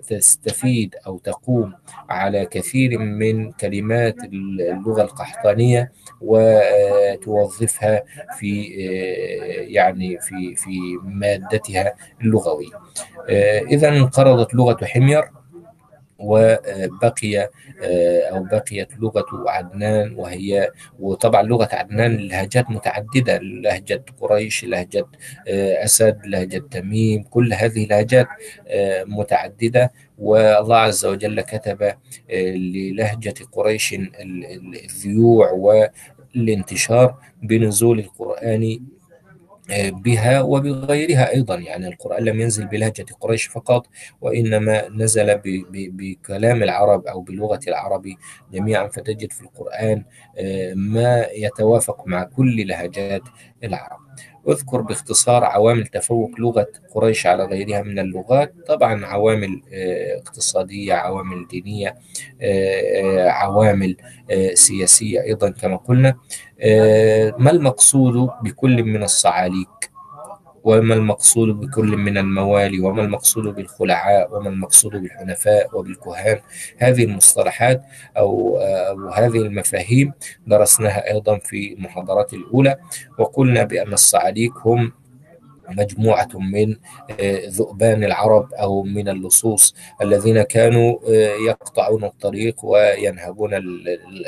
تستفيد أو تقوم على كثير من كلمات اللغة القحطانية وتوظفها في يعني في في مادتها اللغوية. إذا انقرضت لغة حمير. وبقي أو بقيت لغة عدنان وهي وطبعا لغة عدنان لهجات متعددة لهجة قريش لهجة أسد لهجة تميم كل هذه لهجات متعددة. والله عز وجل كتب للهجة قريش الذيوع والانتشار بنزول القرآن بها وبغيرها أيضا. يعني القرآن لم ينزل بلهجة قريش فقط وإنما نزل بكلام العرب أو بلغة العرب جميعا. فتجد في القرآن ما يتوافق مع كل لهجات العرب. اذكر باختصار عوامل تفوق لغة قريش على غيرها من اللغات. طبعا عوامل اقتصادية عوامل دينية عوامل سياسية أيضا كما قلنا. ما المقصود بكل من الصعاليك؟ وما المقصود بكل من الموالي؟ وما المقصود بالخلعاء؟ وما المقصود بالحنفاء وبالكهان؟ هذه المصطلحات أو, أو هذه المفاهيم درسناها أيضا في المحاضرات الأولى وقلنا بأن الصعاليك هم مجموعة من ذؤبان العرب أو من اللصوص الذين كانوا يقطعون الطريق وينهبون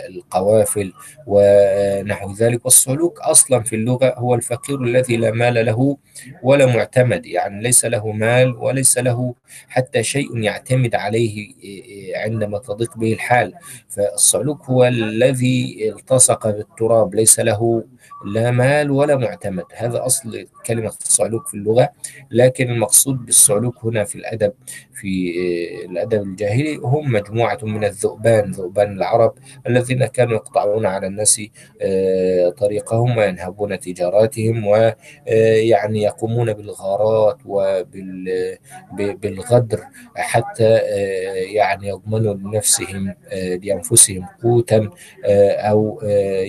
القوافل ونحو ذلك. والسلوك أصلا في اللغة هو الفقير الذي لا مال له ولا معتمد يعني ليس له مال وليس له حتى شيء يعتمد عليه عندما تضيق به الحال. فالصعلوك هو الذي التصق بالتراب ليس له لا مال ولا معتمد. هذا أصل كلمة الصعلوك في اللغة لكن المقصود بالصعلوك هنا في الأدب في الأدب الجاهلي هم مجموعة من الذؤبان ذؤبان العرب الذين كانوا يقطعون على الناس طريقهم وينهبون تجاراتهم ويعني يقومون بالغارات وبالغدر حتى يعني يضمنوا لنفسهم لأنفسهم قوتا أو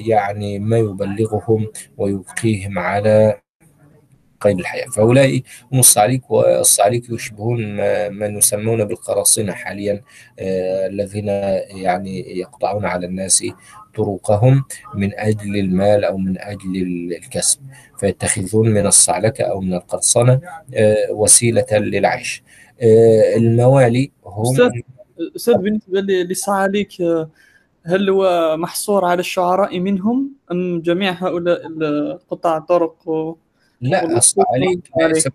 يعني ما يبلغهم ويبقيهم على قيد الحياة. فهؤلاء هم الصعاليك والصعاليك يشبهون من يسمون بالقراصنة حاليا الذين يعني يقطعون على الناس طرقهم من أجل المال أو من أجل الكسب فيتخذون من الصعلكة أو من القرصنة وسيلة للعيش. الموالي هم أستاذ بالنسبة للصعاليك هل هو محصور على الشعراء منهم أم جميع هؤلاء قطاع الطرق و... لا الصعاليك ليس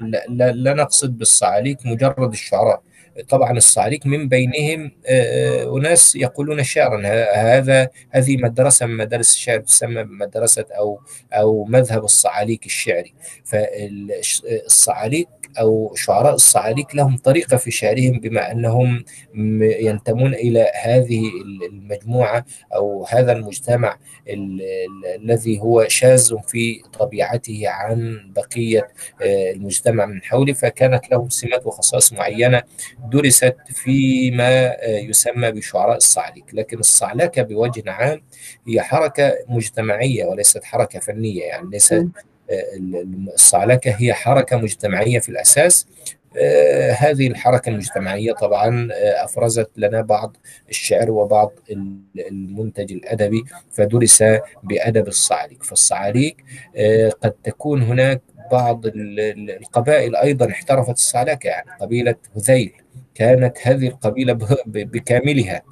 لا, لا, لا نقصد بالصعاليك مجرد الشعراء. طبعا الصعاليك من بينهم أناس يقولون شعرا هذا هذه مدرسة من مدارس الشعر تسمى مدرسة أو أو مذهب الصعاليك الشعري. فالصعاليك أو شعراء الصعاليك لهم طريقة في شعرهم بما أنهم ينتمون إلى هذه المجموعة أو هذا المجتمع الذي هو شاذ في طبيعته عن بقية المجتمع من حوله فكانت لهم سمات وخصائص معينة درست فيما يسمى بشعراء الصعاليك. لكن الصعلكة بوجه عام هي حركة مجتمعية وليست حركة فنية يعني ليست الصعلكة هي حركة مجتمعية في الأساس. هذه الحركة المجتمعية طبعا أفرزت لنا بعض الشعر وبعض المنتج الأدبي فدرس بأدب الصعاليك. فالصعاليك قد تكون هناك بعض القبائل أيضا احترفت الصعلكة يعني قبيلة هذيل. كانت هذه القبيلة بكاملها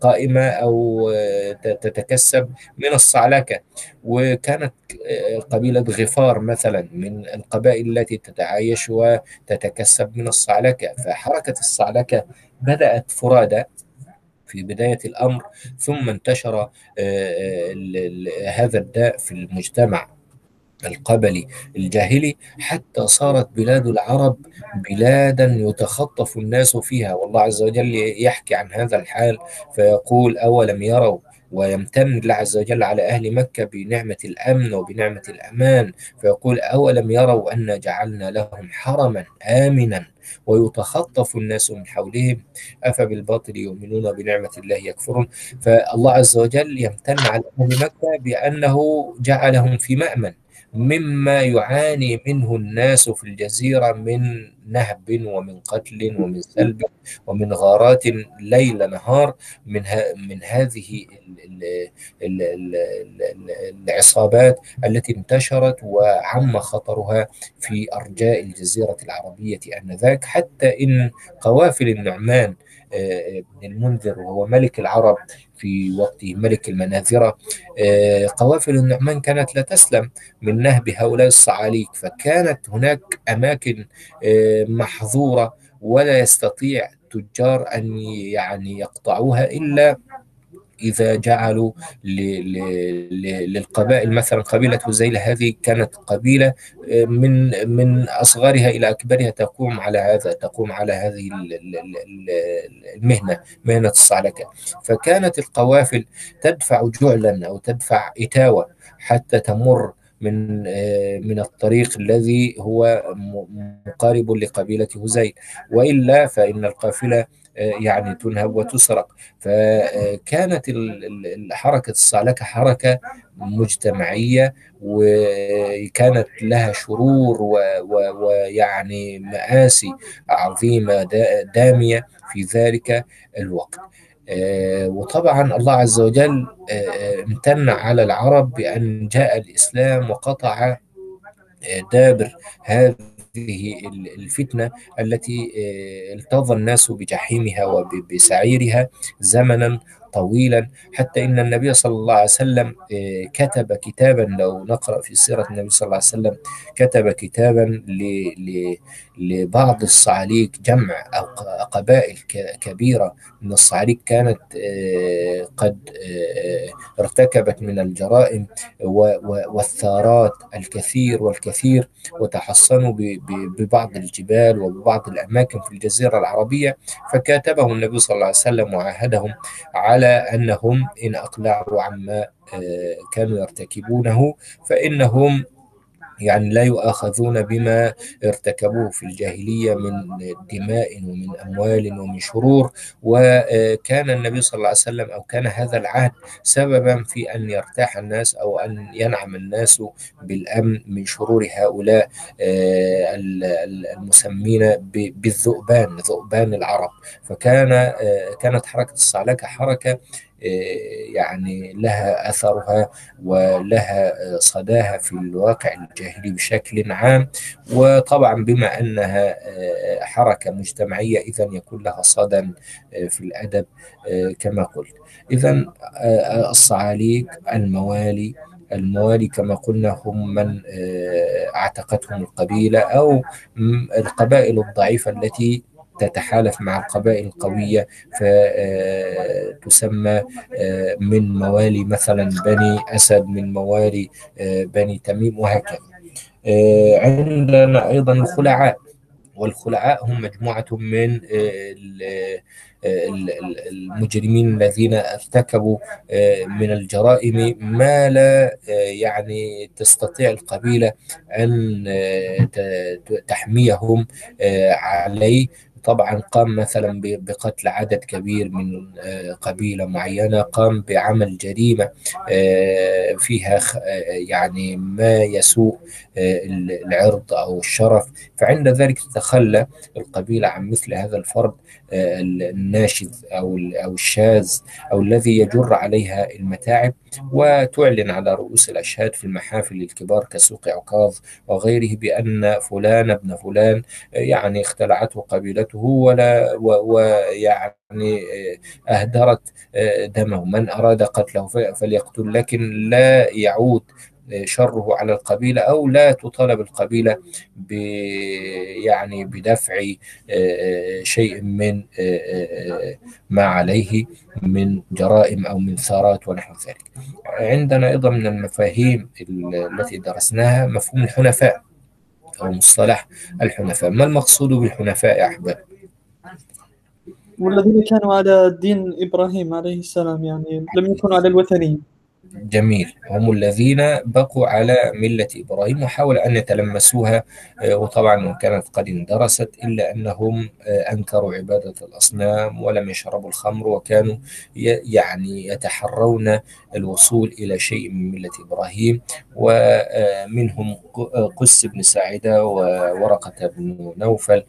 قائمة أو تتكسب من الصعلكة وكانت قبيلة غفار مثلا من القبائل التي تتعايش وتتكسب من الصعلكة فحركة الصعلكة بدأت فرادى في بداية الأمر ثم انتشر هذا الداء في المجتمع. القبلي الجاهلي حتى صارت بلاد العرب بلادا يتخطف الناس فيها. والله عز وجل يحكي عن هذا الحال فيقول أولم يروا ويمتن الله عز وجل على أهل مكة بنعمة الأمن وبنعمة الأمان؟ فيقول أولم يروا أن جعلنا لهم حرما آمنا ويتخطف الناس من حولهم؟ أفبالباطل يؤمنون بنعمة الله يكفرون؟ فالله عز وجل يمتن على أهل مكة بأنه جعلهم في مأمن. مما يعاني منه الناس في الجزيرة من نهب ومن قتل ومن سلب ومن غارات ليل نهار من من هذه العصابات التي انتشرت وعم خطرها في أرجاء الجزيرة العربية آنذاك حتى إن قوافل النعمان المنذر وهو ملك العرب في وقته ملك المناذرة. قوافل النعمان كانت لا تسلم من نهب هؤلاء الصعاليك فكانت هناك أماكن محظورة ولا يستطيع التجار أن يعني يقطعوها إلا إذا جعلوا للقبائل مثلا قبيلة هزيل هذه كانت قبيلة من من أصغرها إلى أكبرها تقوم على هذا تقوم على هذه المهنة مهنة الصعلكة. فكانت القوافل تدفع جعلا أو تدفع إتاوة حتى تمر من من الطريق الذي هو مقارب لقبيلة هزيل. وإلا فإن القافلة يعني تنهب وتسرق. فكانت حركة الصعلكة حركة مجتمعية وكانت لها شرور ويعني مآسي عظيمة دامية في ذلك الوقت. وطبعا الله عز وجل امتن على العرب بأن جاء الإسلام وقطع دابر هذه الفتنة التي التظى الناس بجحيمها وبسعيرها زمنا طويلا حتى إن النبي صلى الله عليه وسلم كتب كتابا لو نقرأ في سيرة النبي صلى الله عليه وسلم كتب كتابا لبعض الصعاليك جمع قبائل كبيرة. من الصعاليك كانت قد ارتكبت من الجرائم والثارات الكثير والكثير وتحصنوا ببعض الجبال وببعض الأماكن في الجزيرة العربية. فكاتبهم النبي صلى الله عليه وسلم وعاهدهم على أنهم إن اقلعوا عما كانوا يرتكبونه فإنهم يعني لا يؤاخذون بما ارتكبوه في الجاهلية من دماء ومن أموال ومن شرور. وكان النبي صلى الله عليه وسلم أو كان هذا العهد سببا في أن يرتاح الناس أو أن ينعم الناس بالأمن من شرور هؤلاء المسمين بالذؤبان ذؤبان العرب. فكان كانت حركة الصعلكة حركة يعني لها أثرها ولها صداها في الواقع الجاهلي بشكل عام. وطبعا بما أنها حركة مجتمعية اذا يكون لها صدى في الأدب كما قلت. اذا الصعاليك الموالي الموالي كما قلنا هم من أعتقتهم القبيلة أو القبائل الضعيفة التي تتحالف مع القبائل القوية فتسمى من موالي مثلا بني أسد من موالي بني تميم وهكذا. عندنا أيضا الخلعاء. والخلعاء هم مجموعة من المجرمين الذين ارتكبوا من الجرائم ما لا يعني تستطيع القبيلة أن تحميهم عليه. طبعا قام مثلا بقتل عدد كبير من قبيلة معينة قام بعمل جريمة فيها يعني ما يسوء العرض أو الشرف. فعند ذلك تتخلى القبيلة عن مثل هذا الفرد الناشذ أو أو الشاذ أو الذي يجر عليها المتاعب وتعلن على رؤوس الأشهاد في المحافل الكبار كسوق عكاظ وغيره بأن فلان ابن فلان يعني اختلعته قبيلته ولا ويعني أهدرت دمه. من أراد قتله فليقتل لكن لا يعود شره على القبيلة أو لا تطالب القبيلة ب يعني بدفع شيء من ما عليه من جرائم أو من ثارات ونحو ذلك. عندنا أيضا من المفاهيم التي درسناها مفهوم الحنفاء أو مصطلح الحنفاء. ما المقصود بالحنفاء يا أحباب؟ والذين كانوا على دين إبراهيم عليه السلام يعني لم يكونوا على الوثنية جميل. هم الذين بقوا على ملة إبراهيم وحاولوا أن يتلمسوها آه، وطبعا كانت قد اندرست إلا أنهم آه، أنكروا عبادة الأصنام ولم يشربوا الخمر وكانوا يعني يتحرون الوصول إلى شيء من ملة إبراهيم. ومنهم قس بن ساعدة وورقة بن نوفل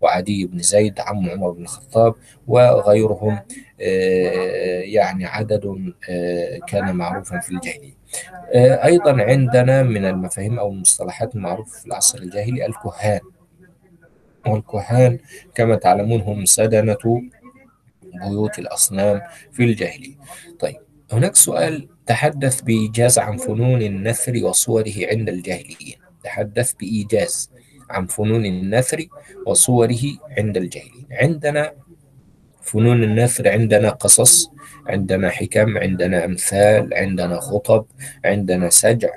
وعدي بن زيد عم عمر بن الخطاب وغيرهم. آه، يعني عدد آه، كان معروفا في الجاهلية. آه، أيضا عندنا من المفاهيم أو المصطلحات المعروفة في العصر الجاهلي الكهان. والكهان كما تعلمون هم سدنة بيوت الأصنام في الجاهلية. طيب هناك سؤال تحدث بإيجاز عن فنون النثر وصوره عند الجاهليين. تحدث بإيجاز عن فنون النثر وصوره عند الجاهليين. عندنا فنون النثر عندنا قصص عندنا حكم عندنا أمثال عندنا خطب عندنا سجع.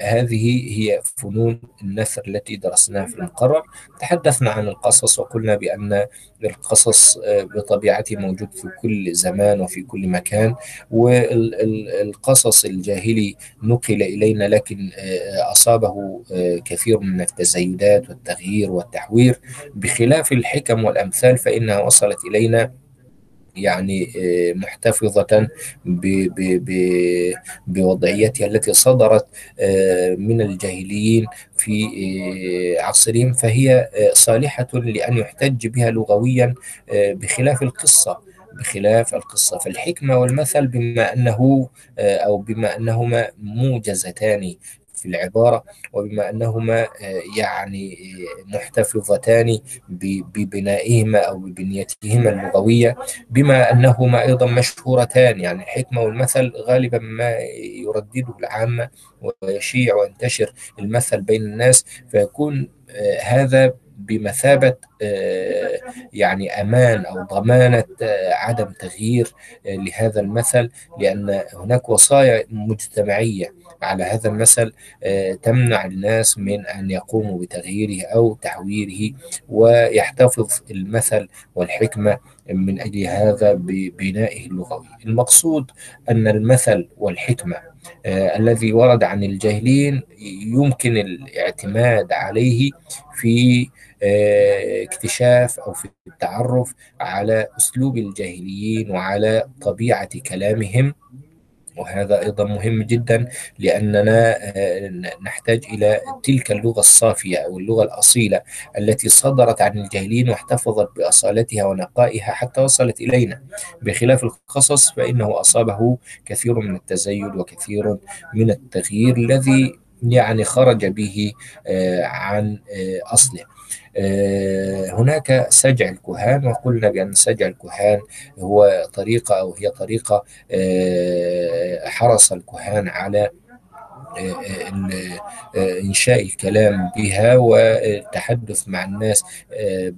هذه هي فنون النثر التي درسناها في المقرر تحدثنا عن القصص وقلنا بأن القصص آه، بطبيعته موجود في كل زمان وفي كل مكان والقصص الجاهلي نقل إلينا لكن آه، أصابه آه، كثير من التزايدات والتغيير والتحوير. بخلاف الحكم والأمثال فإنها وصلت إلينا يعني آه، محتفظة بوضعيتها التي صدرت آه، من الجاهليين في آه، عصرهم فهي صالحة لأن يحتج بها لغويا بخلاف القصة بخلاف القصة. فالحكمة والمثل بما أنه أو بما أنهما موجزتان في العبارة وبما أنهما آه، يعني آه، محتفظتان ببنائهما أو ببنيتهما اللغوية بما أنهما أيضا مشهورتان. يعني الحكمة والمثل غالبا ما يردده العامة ويشيع وينتشر المثل بين الناس فيكون آه، هذا بمثابة يعني أمان أو ضمانة عدم تغيير لهذا المثل لأن هناك وصايا مجتمعية على هذا المثل آه، تمنع الناس من أن يقوموا بتغييره أو تحويره ويحتفظ المثل والحكمة من أجل هذا ببنائه اللغوي. المقصود أن المثل والحكمة آه، الذي ورد عن الجاهلين يمكن الاعتماد عليه في آه، اكتشاف أو في التعرف على أسلوب الجاهليين وعلى طبيعة كلامهم. وهذا أيضا مهم جدا لأننا آه، نحتاج إلى تلك اللغة الصافية أو اللغة الأصيلة التي صدرت عن الجاهلين واحتفظت بأصالتها ونقائها حتى وصلت إلينا. بخلاف القصص فإنه أصابه كثير من التزيد وكثير من التغيير الذي يعني خرج به آه، عن آه، أصله. هناك سجع الكهان وقلنا بأن سجع الكهان هو طريقة أو هي طريقة آه، حرص الكهان على آه، آه، إنشاء الكلام بها والتحدث مع الناس آه،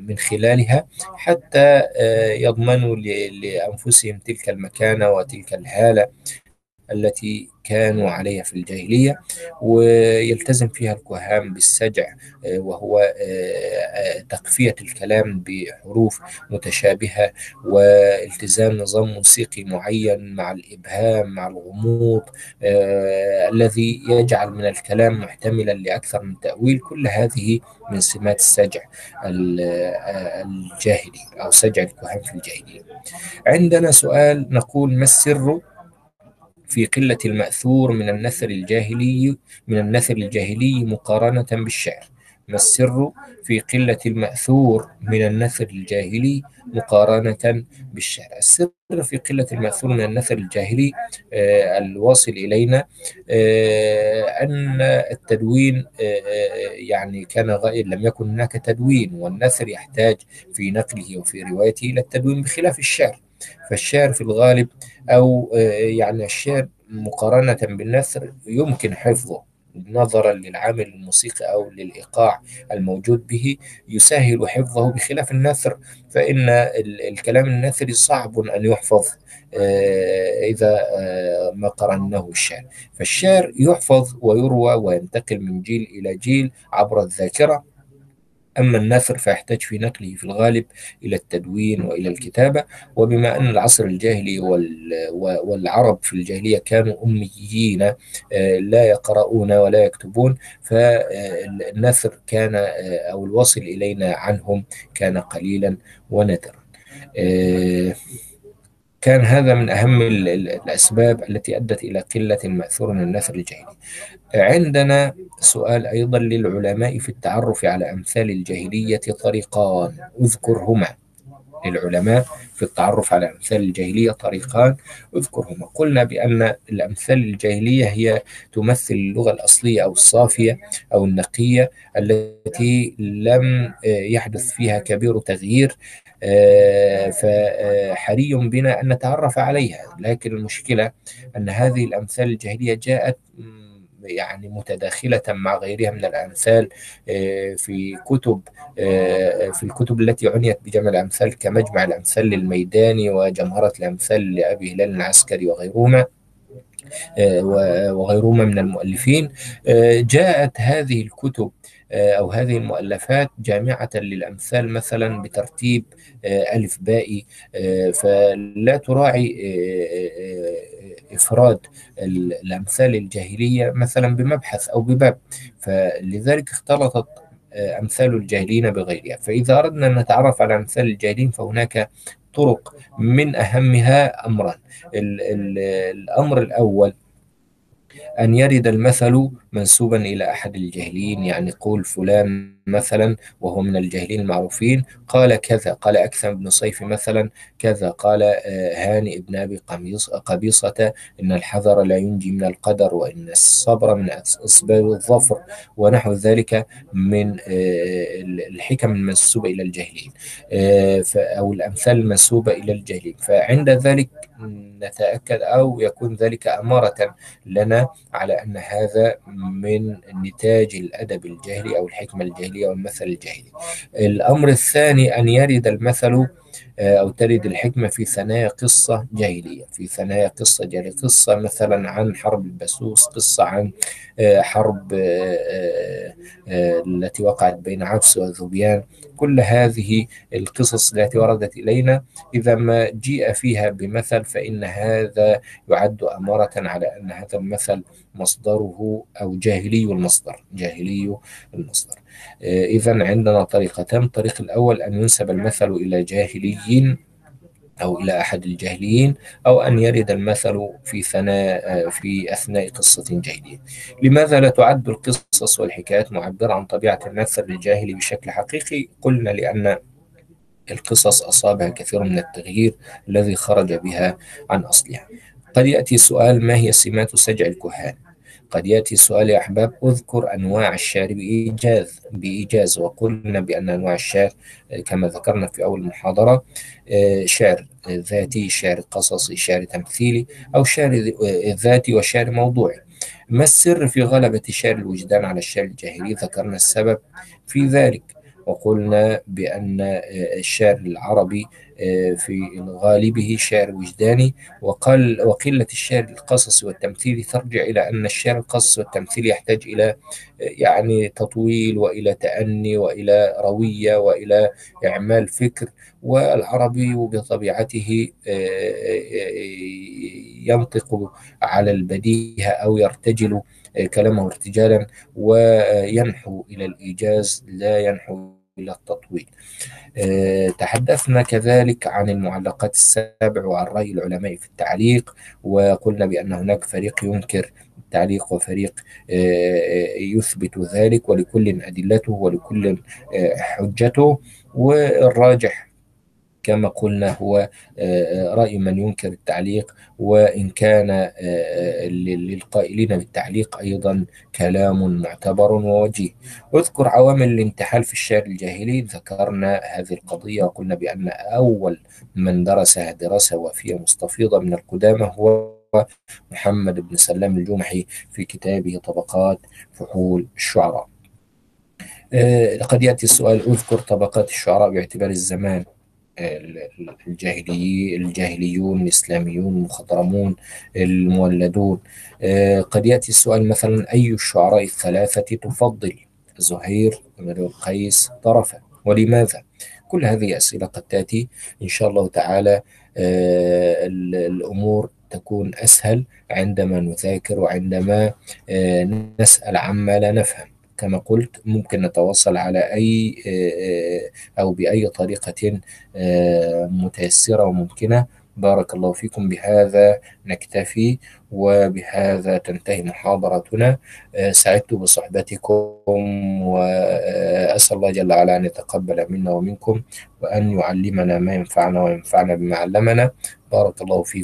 من خلالها حتى آه، يضمنوا ل- لأنفسهم تلك المكانة وتلك الهالة التي كانوا عليها في الجاهلية ويلتزم فيها الكهان بالسجع آه، وهو آه، آه، تقفية الكلام بحروف متشابهة والتزام نظام موسيقي معين مع الإبهام مع الغموض الذي يجعل من الكلام محتملا لأكثر من تأويل كل هذه من سمات السجع ال- الجاهلي أو سجع الكهان في الجاهلية. عندنا سؤال نقول ما السر في قلة المأثور من النثر الجاهلي من النثر الجاهلي مقارنة بالشعر. ما السر في قلة المأثور من النثر الجاهلي مقارنة بالشعر؟ السر في قلة المأثور من النثر الجاهلي آه، الواصل إلينا آه، أن التدوين آه، يعني كان غائب لم يكن هناك تدوين والنثر يحتاج في نقله وفي روايته إلى التدوين بخلاف الشعر. فالشعر في الغالب أو آه، يعني الشعر مقارنة بالنثر يمكن حفظه نظرا للعامل الموسيقي أو للإيقاع الموجود به يسهل حفظه بخلاف النثر فإن ال- الكلام النثري صعب أن يحفظ آه، إذا آه، ما قرناه بالشعر فالشعر يحفظ ويروى وينتقل من جيل إلى جيل عبر الذاكرة أما النثر فيحتاج في نقله في الغالب إلى التدوين وإلى الكتابة وبما أن العصر الجاهلي والعرب في الجاهلية كانوا أميين لا يقرؤون ولا يكتبون فالنثر كان أو الوصل إلينا عنهم كان قليلا ونادرا. كان هذا من أهم الأسباب التي أدت إلى قلة مأثور من النثر الجاهلي. عندنا سؤال أيضا للعلماء في التعرف على أمثال الجاهلية طريقان. اذكرهما. للعلماء في التعرف على أمثال الجاهلية طريقان اذكرهما. قلنا بأن الأمثال الجاهلية هي تمثل اللغة الأصلية أو الصافية أو النقية التي لم يحدث فيها كبير تغيير فحري بنا أن نتعرف عليها. لكن المشكلة أن هذه الأمثال الجاهلية جاءت يعني متداخلة مع غيرها من الأمثال في كتب في الكتب التي عنيت بجمع الأمثال كمجمع الأمثال للميداني وجمهرة الأمثال لأبي هلال العسكري وغيرهما وغيرهما من المؤلفين. جاءت هذه الكتب أو هذه المؤلفات جامعة للأمثال مثلا بترتيب ألف بائي فلا تراعي إفراد الأمثال الجاهلية مثلا بمبحث أو بباب. فلذلك اختلطت أمثال الجاهلين بغيرها. فإذا أردنا أن نتعرف على أمثال الجاهلين فهناك طرق من أهمها أمران. الأمر الأول أن يرد المثل منسوبا إلى أحد الجاهلين يعني قول فلان مثلا وهو من الجاهلين المعروفين قال كذا قال أكثم بن صيف مثلا كذا قال هانئ بن أبي قبيصة إن الحذر لا ينجي من القدر وإن الصبر من أسباب الظفر ونحو ذلك من الحكم المنسوبة إلى الجاهلين أو الأمثال المنسوبة إلى الجاهلين. فعند ذلك نتأكد أو يكون ذلك أمارة لنا على أن هذا من نتاج الأدب الجاهلي أو الحكمة الجاهلية والمثل الجاهلي. الأمر الثاني أن يرد المثل أو ترد الحكمة في ثنايا قصة جاهلية في ثنايا قصة جاهلية. قصة مثلا عن حرب البسوس قصة عن حرب التي وقعت بين عبس وذبيان كل هذه القصص التي وردت إلينا إذا ما جيء فيها بمثل فإن هذا يعد أمارة على أن هذا المثل مصدره أو جاهلي المصدر جاهلي المصدر. إذا عندنا طريقتان. الطريق الأول أن ينسب المثل إلى جاهلي أو إلى أحد الجاهليين أو أن يرد المثل في ثناء في أثناء قصة جاهلية. لماذا لا تعد القصص والحكايات معبرة عن طبيعة المثل الجاهلي بشكل حقيقي؟ قلنا لأن القصص أصابها كثير من التغيير الذي خرج بها عن أصلها. قد يأتي سؤال ما هي سمات سجع الكهان؟ قد يأتي سؤال يا أحباب. أذكر أنواع الشعر بإيجاز بإيجاز وقلنا بأن أنواع الشعر كما ذكرنا في أول محاضرة شعر ذاتي شعر قصصي شعر تمثيلي أو شعر ذاتي وشعر موضوعي. ما السر في غلبة شعر الوجدان على الشعر الجاهلي؟ ذكرنا السبب في ذلك وقلنا بأن الشعر العربي في غالبه شعر وجداني. وقل وقلة الشعر القصصي والتمثيلي ترجع إلى أن الشعر القصصي والتمثيلي يحتاج إلى يعني تطويل وإلى تأني وإلى روية وإلى إعمال فكر. والعربي بطبيعته ينطق على البديهة أو يرتجل كلامه ارتجالا وينحو إلى الإيجاز لا ينحو إلى التطويل. أه تحدثنا كذلك عن المعلقات السبع وعن رأي العلماء في التعليق وقلنا بأن هناك فريق ينكر التعليق وفريق أه يثبت ذلك ولكل أدلته ولكل حجته. والراجح كما قلنا هو رأي من ينكر التعليق وإن كان للقائلين بالتعليق أيضا كلام معتبر ووجيه. اذكر عوامل الانتحال في الشعر الجاهلي. ذكرنا هذه القضية وقلنا بأن أول من درسها دراسة وفية مستفيضة من القدامى هو محمد بن سلام الجمحي في كتابه طبقات فحول الشعراء. قد يأتي السؤال أذكر طبقات الشعراء باعتبار الزمان. الجاهلي الجاهليون الإسلاميون المخضرمون المولدون. قد يأتي السؤال مثلا أي الشعراء الثلاثة تفضل؟ زهير امرؤ القيس طرفة. ولماذا؟ كل هذه أسئلة قد تأتي. إن شاء الله تعالى آه، ال- الأمور تكون أسهل عندما نذاكر وعندما آه، نسأل عما لا نفهم. كما قلت ممكن نتواصل على أي آه، آه، أو بأي طريقة آه، متيسرة وممكنة. بارك الله فيكم. بهذا نكتفي وبهذا تنتهي محاضرتنا. سعدت بصحبتكم وأسأل الله جل وعلا أن يتقبل منا ومنكم وأن يعلمنا ما ينفعنا وينفعنا بما علمنا. بارك الله فيكم.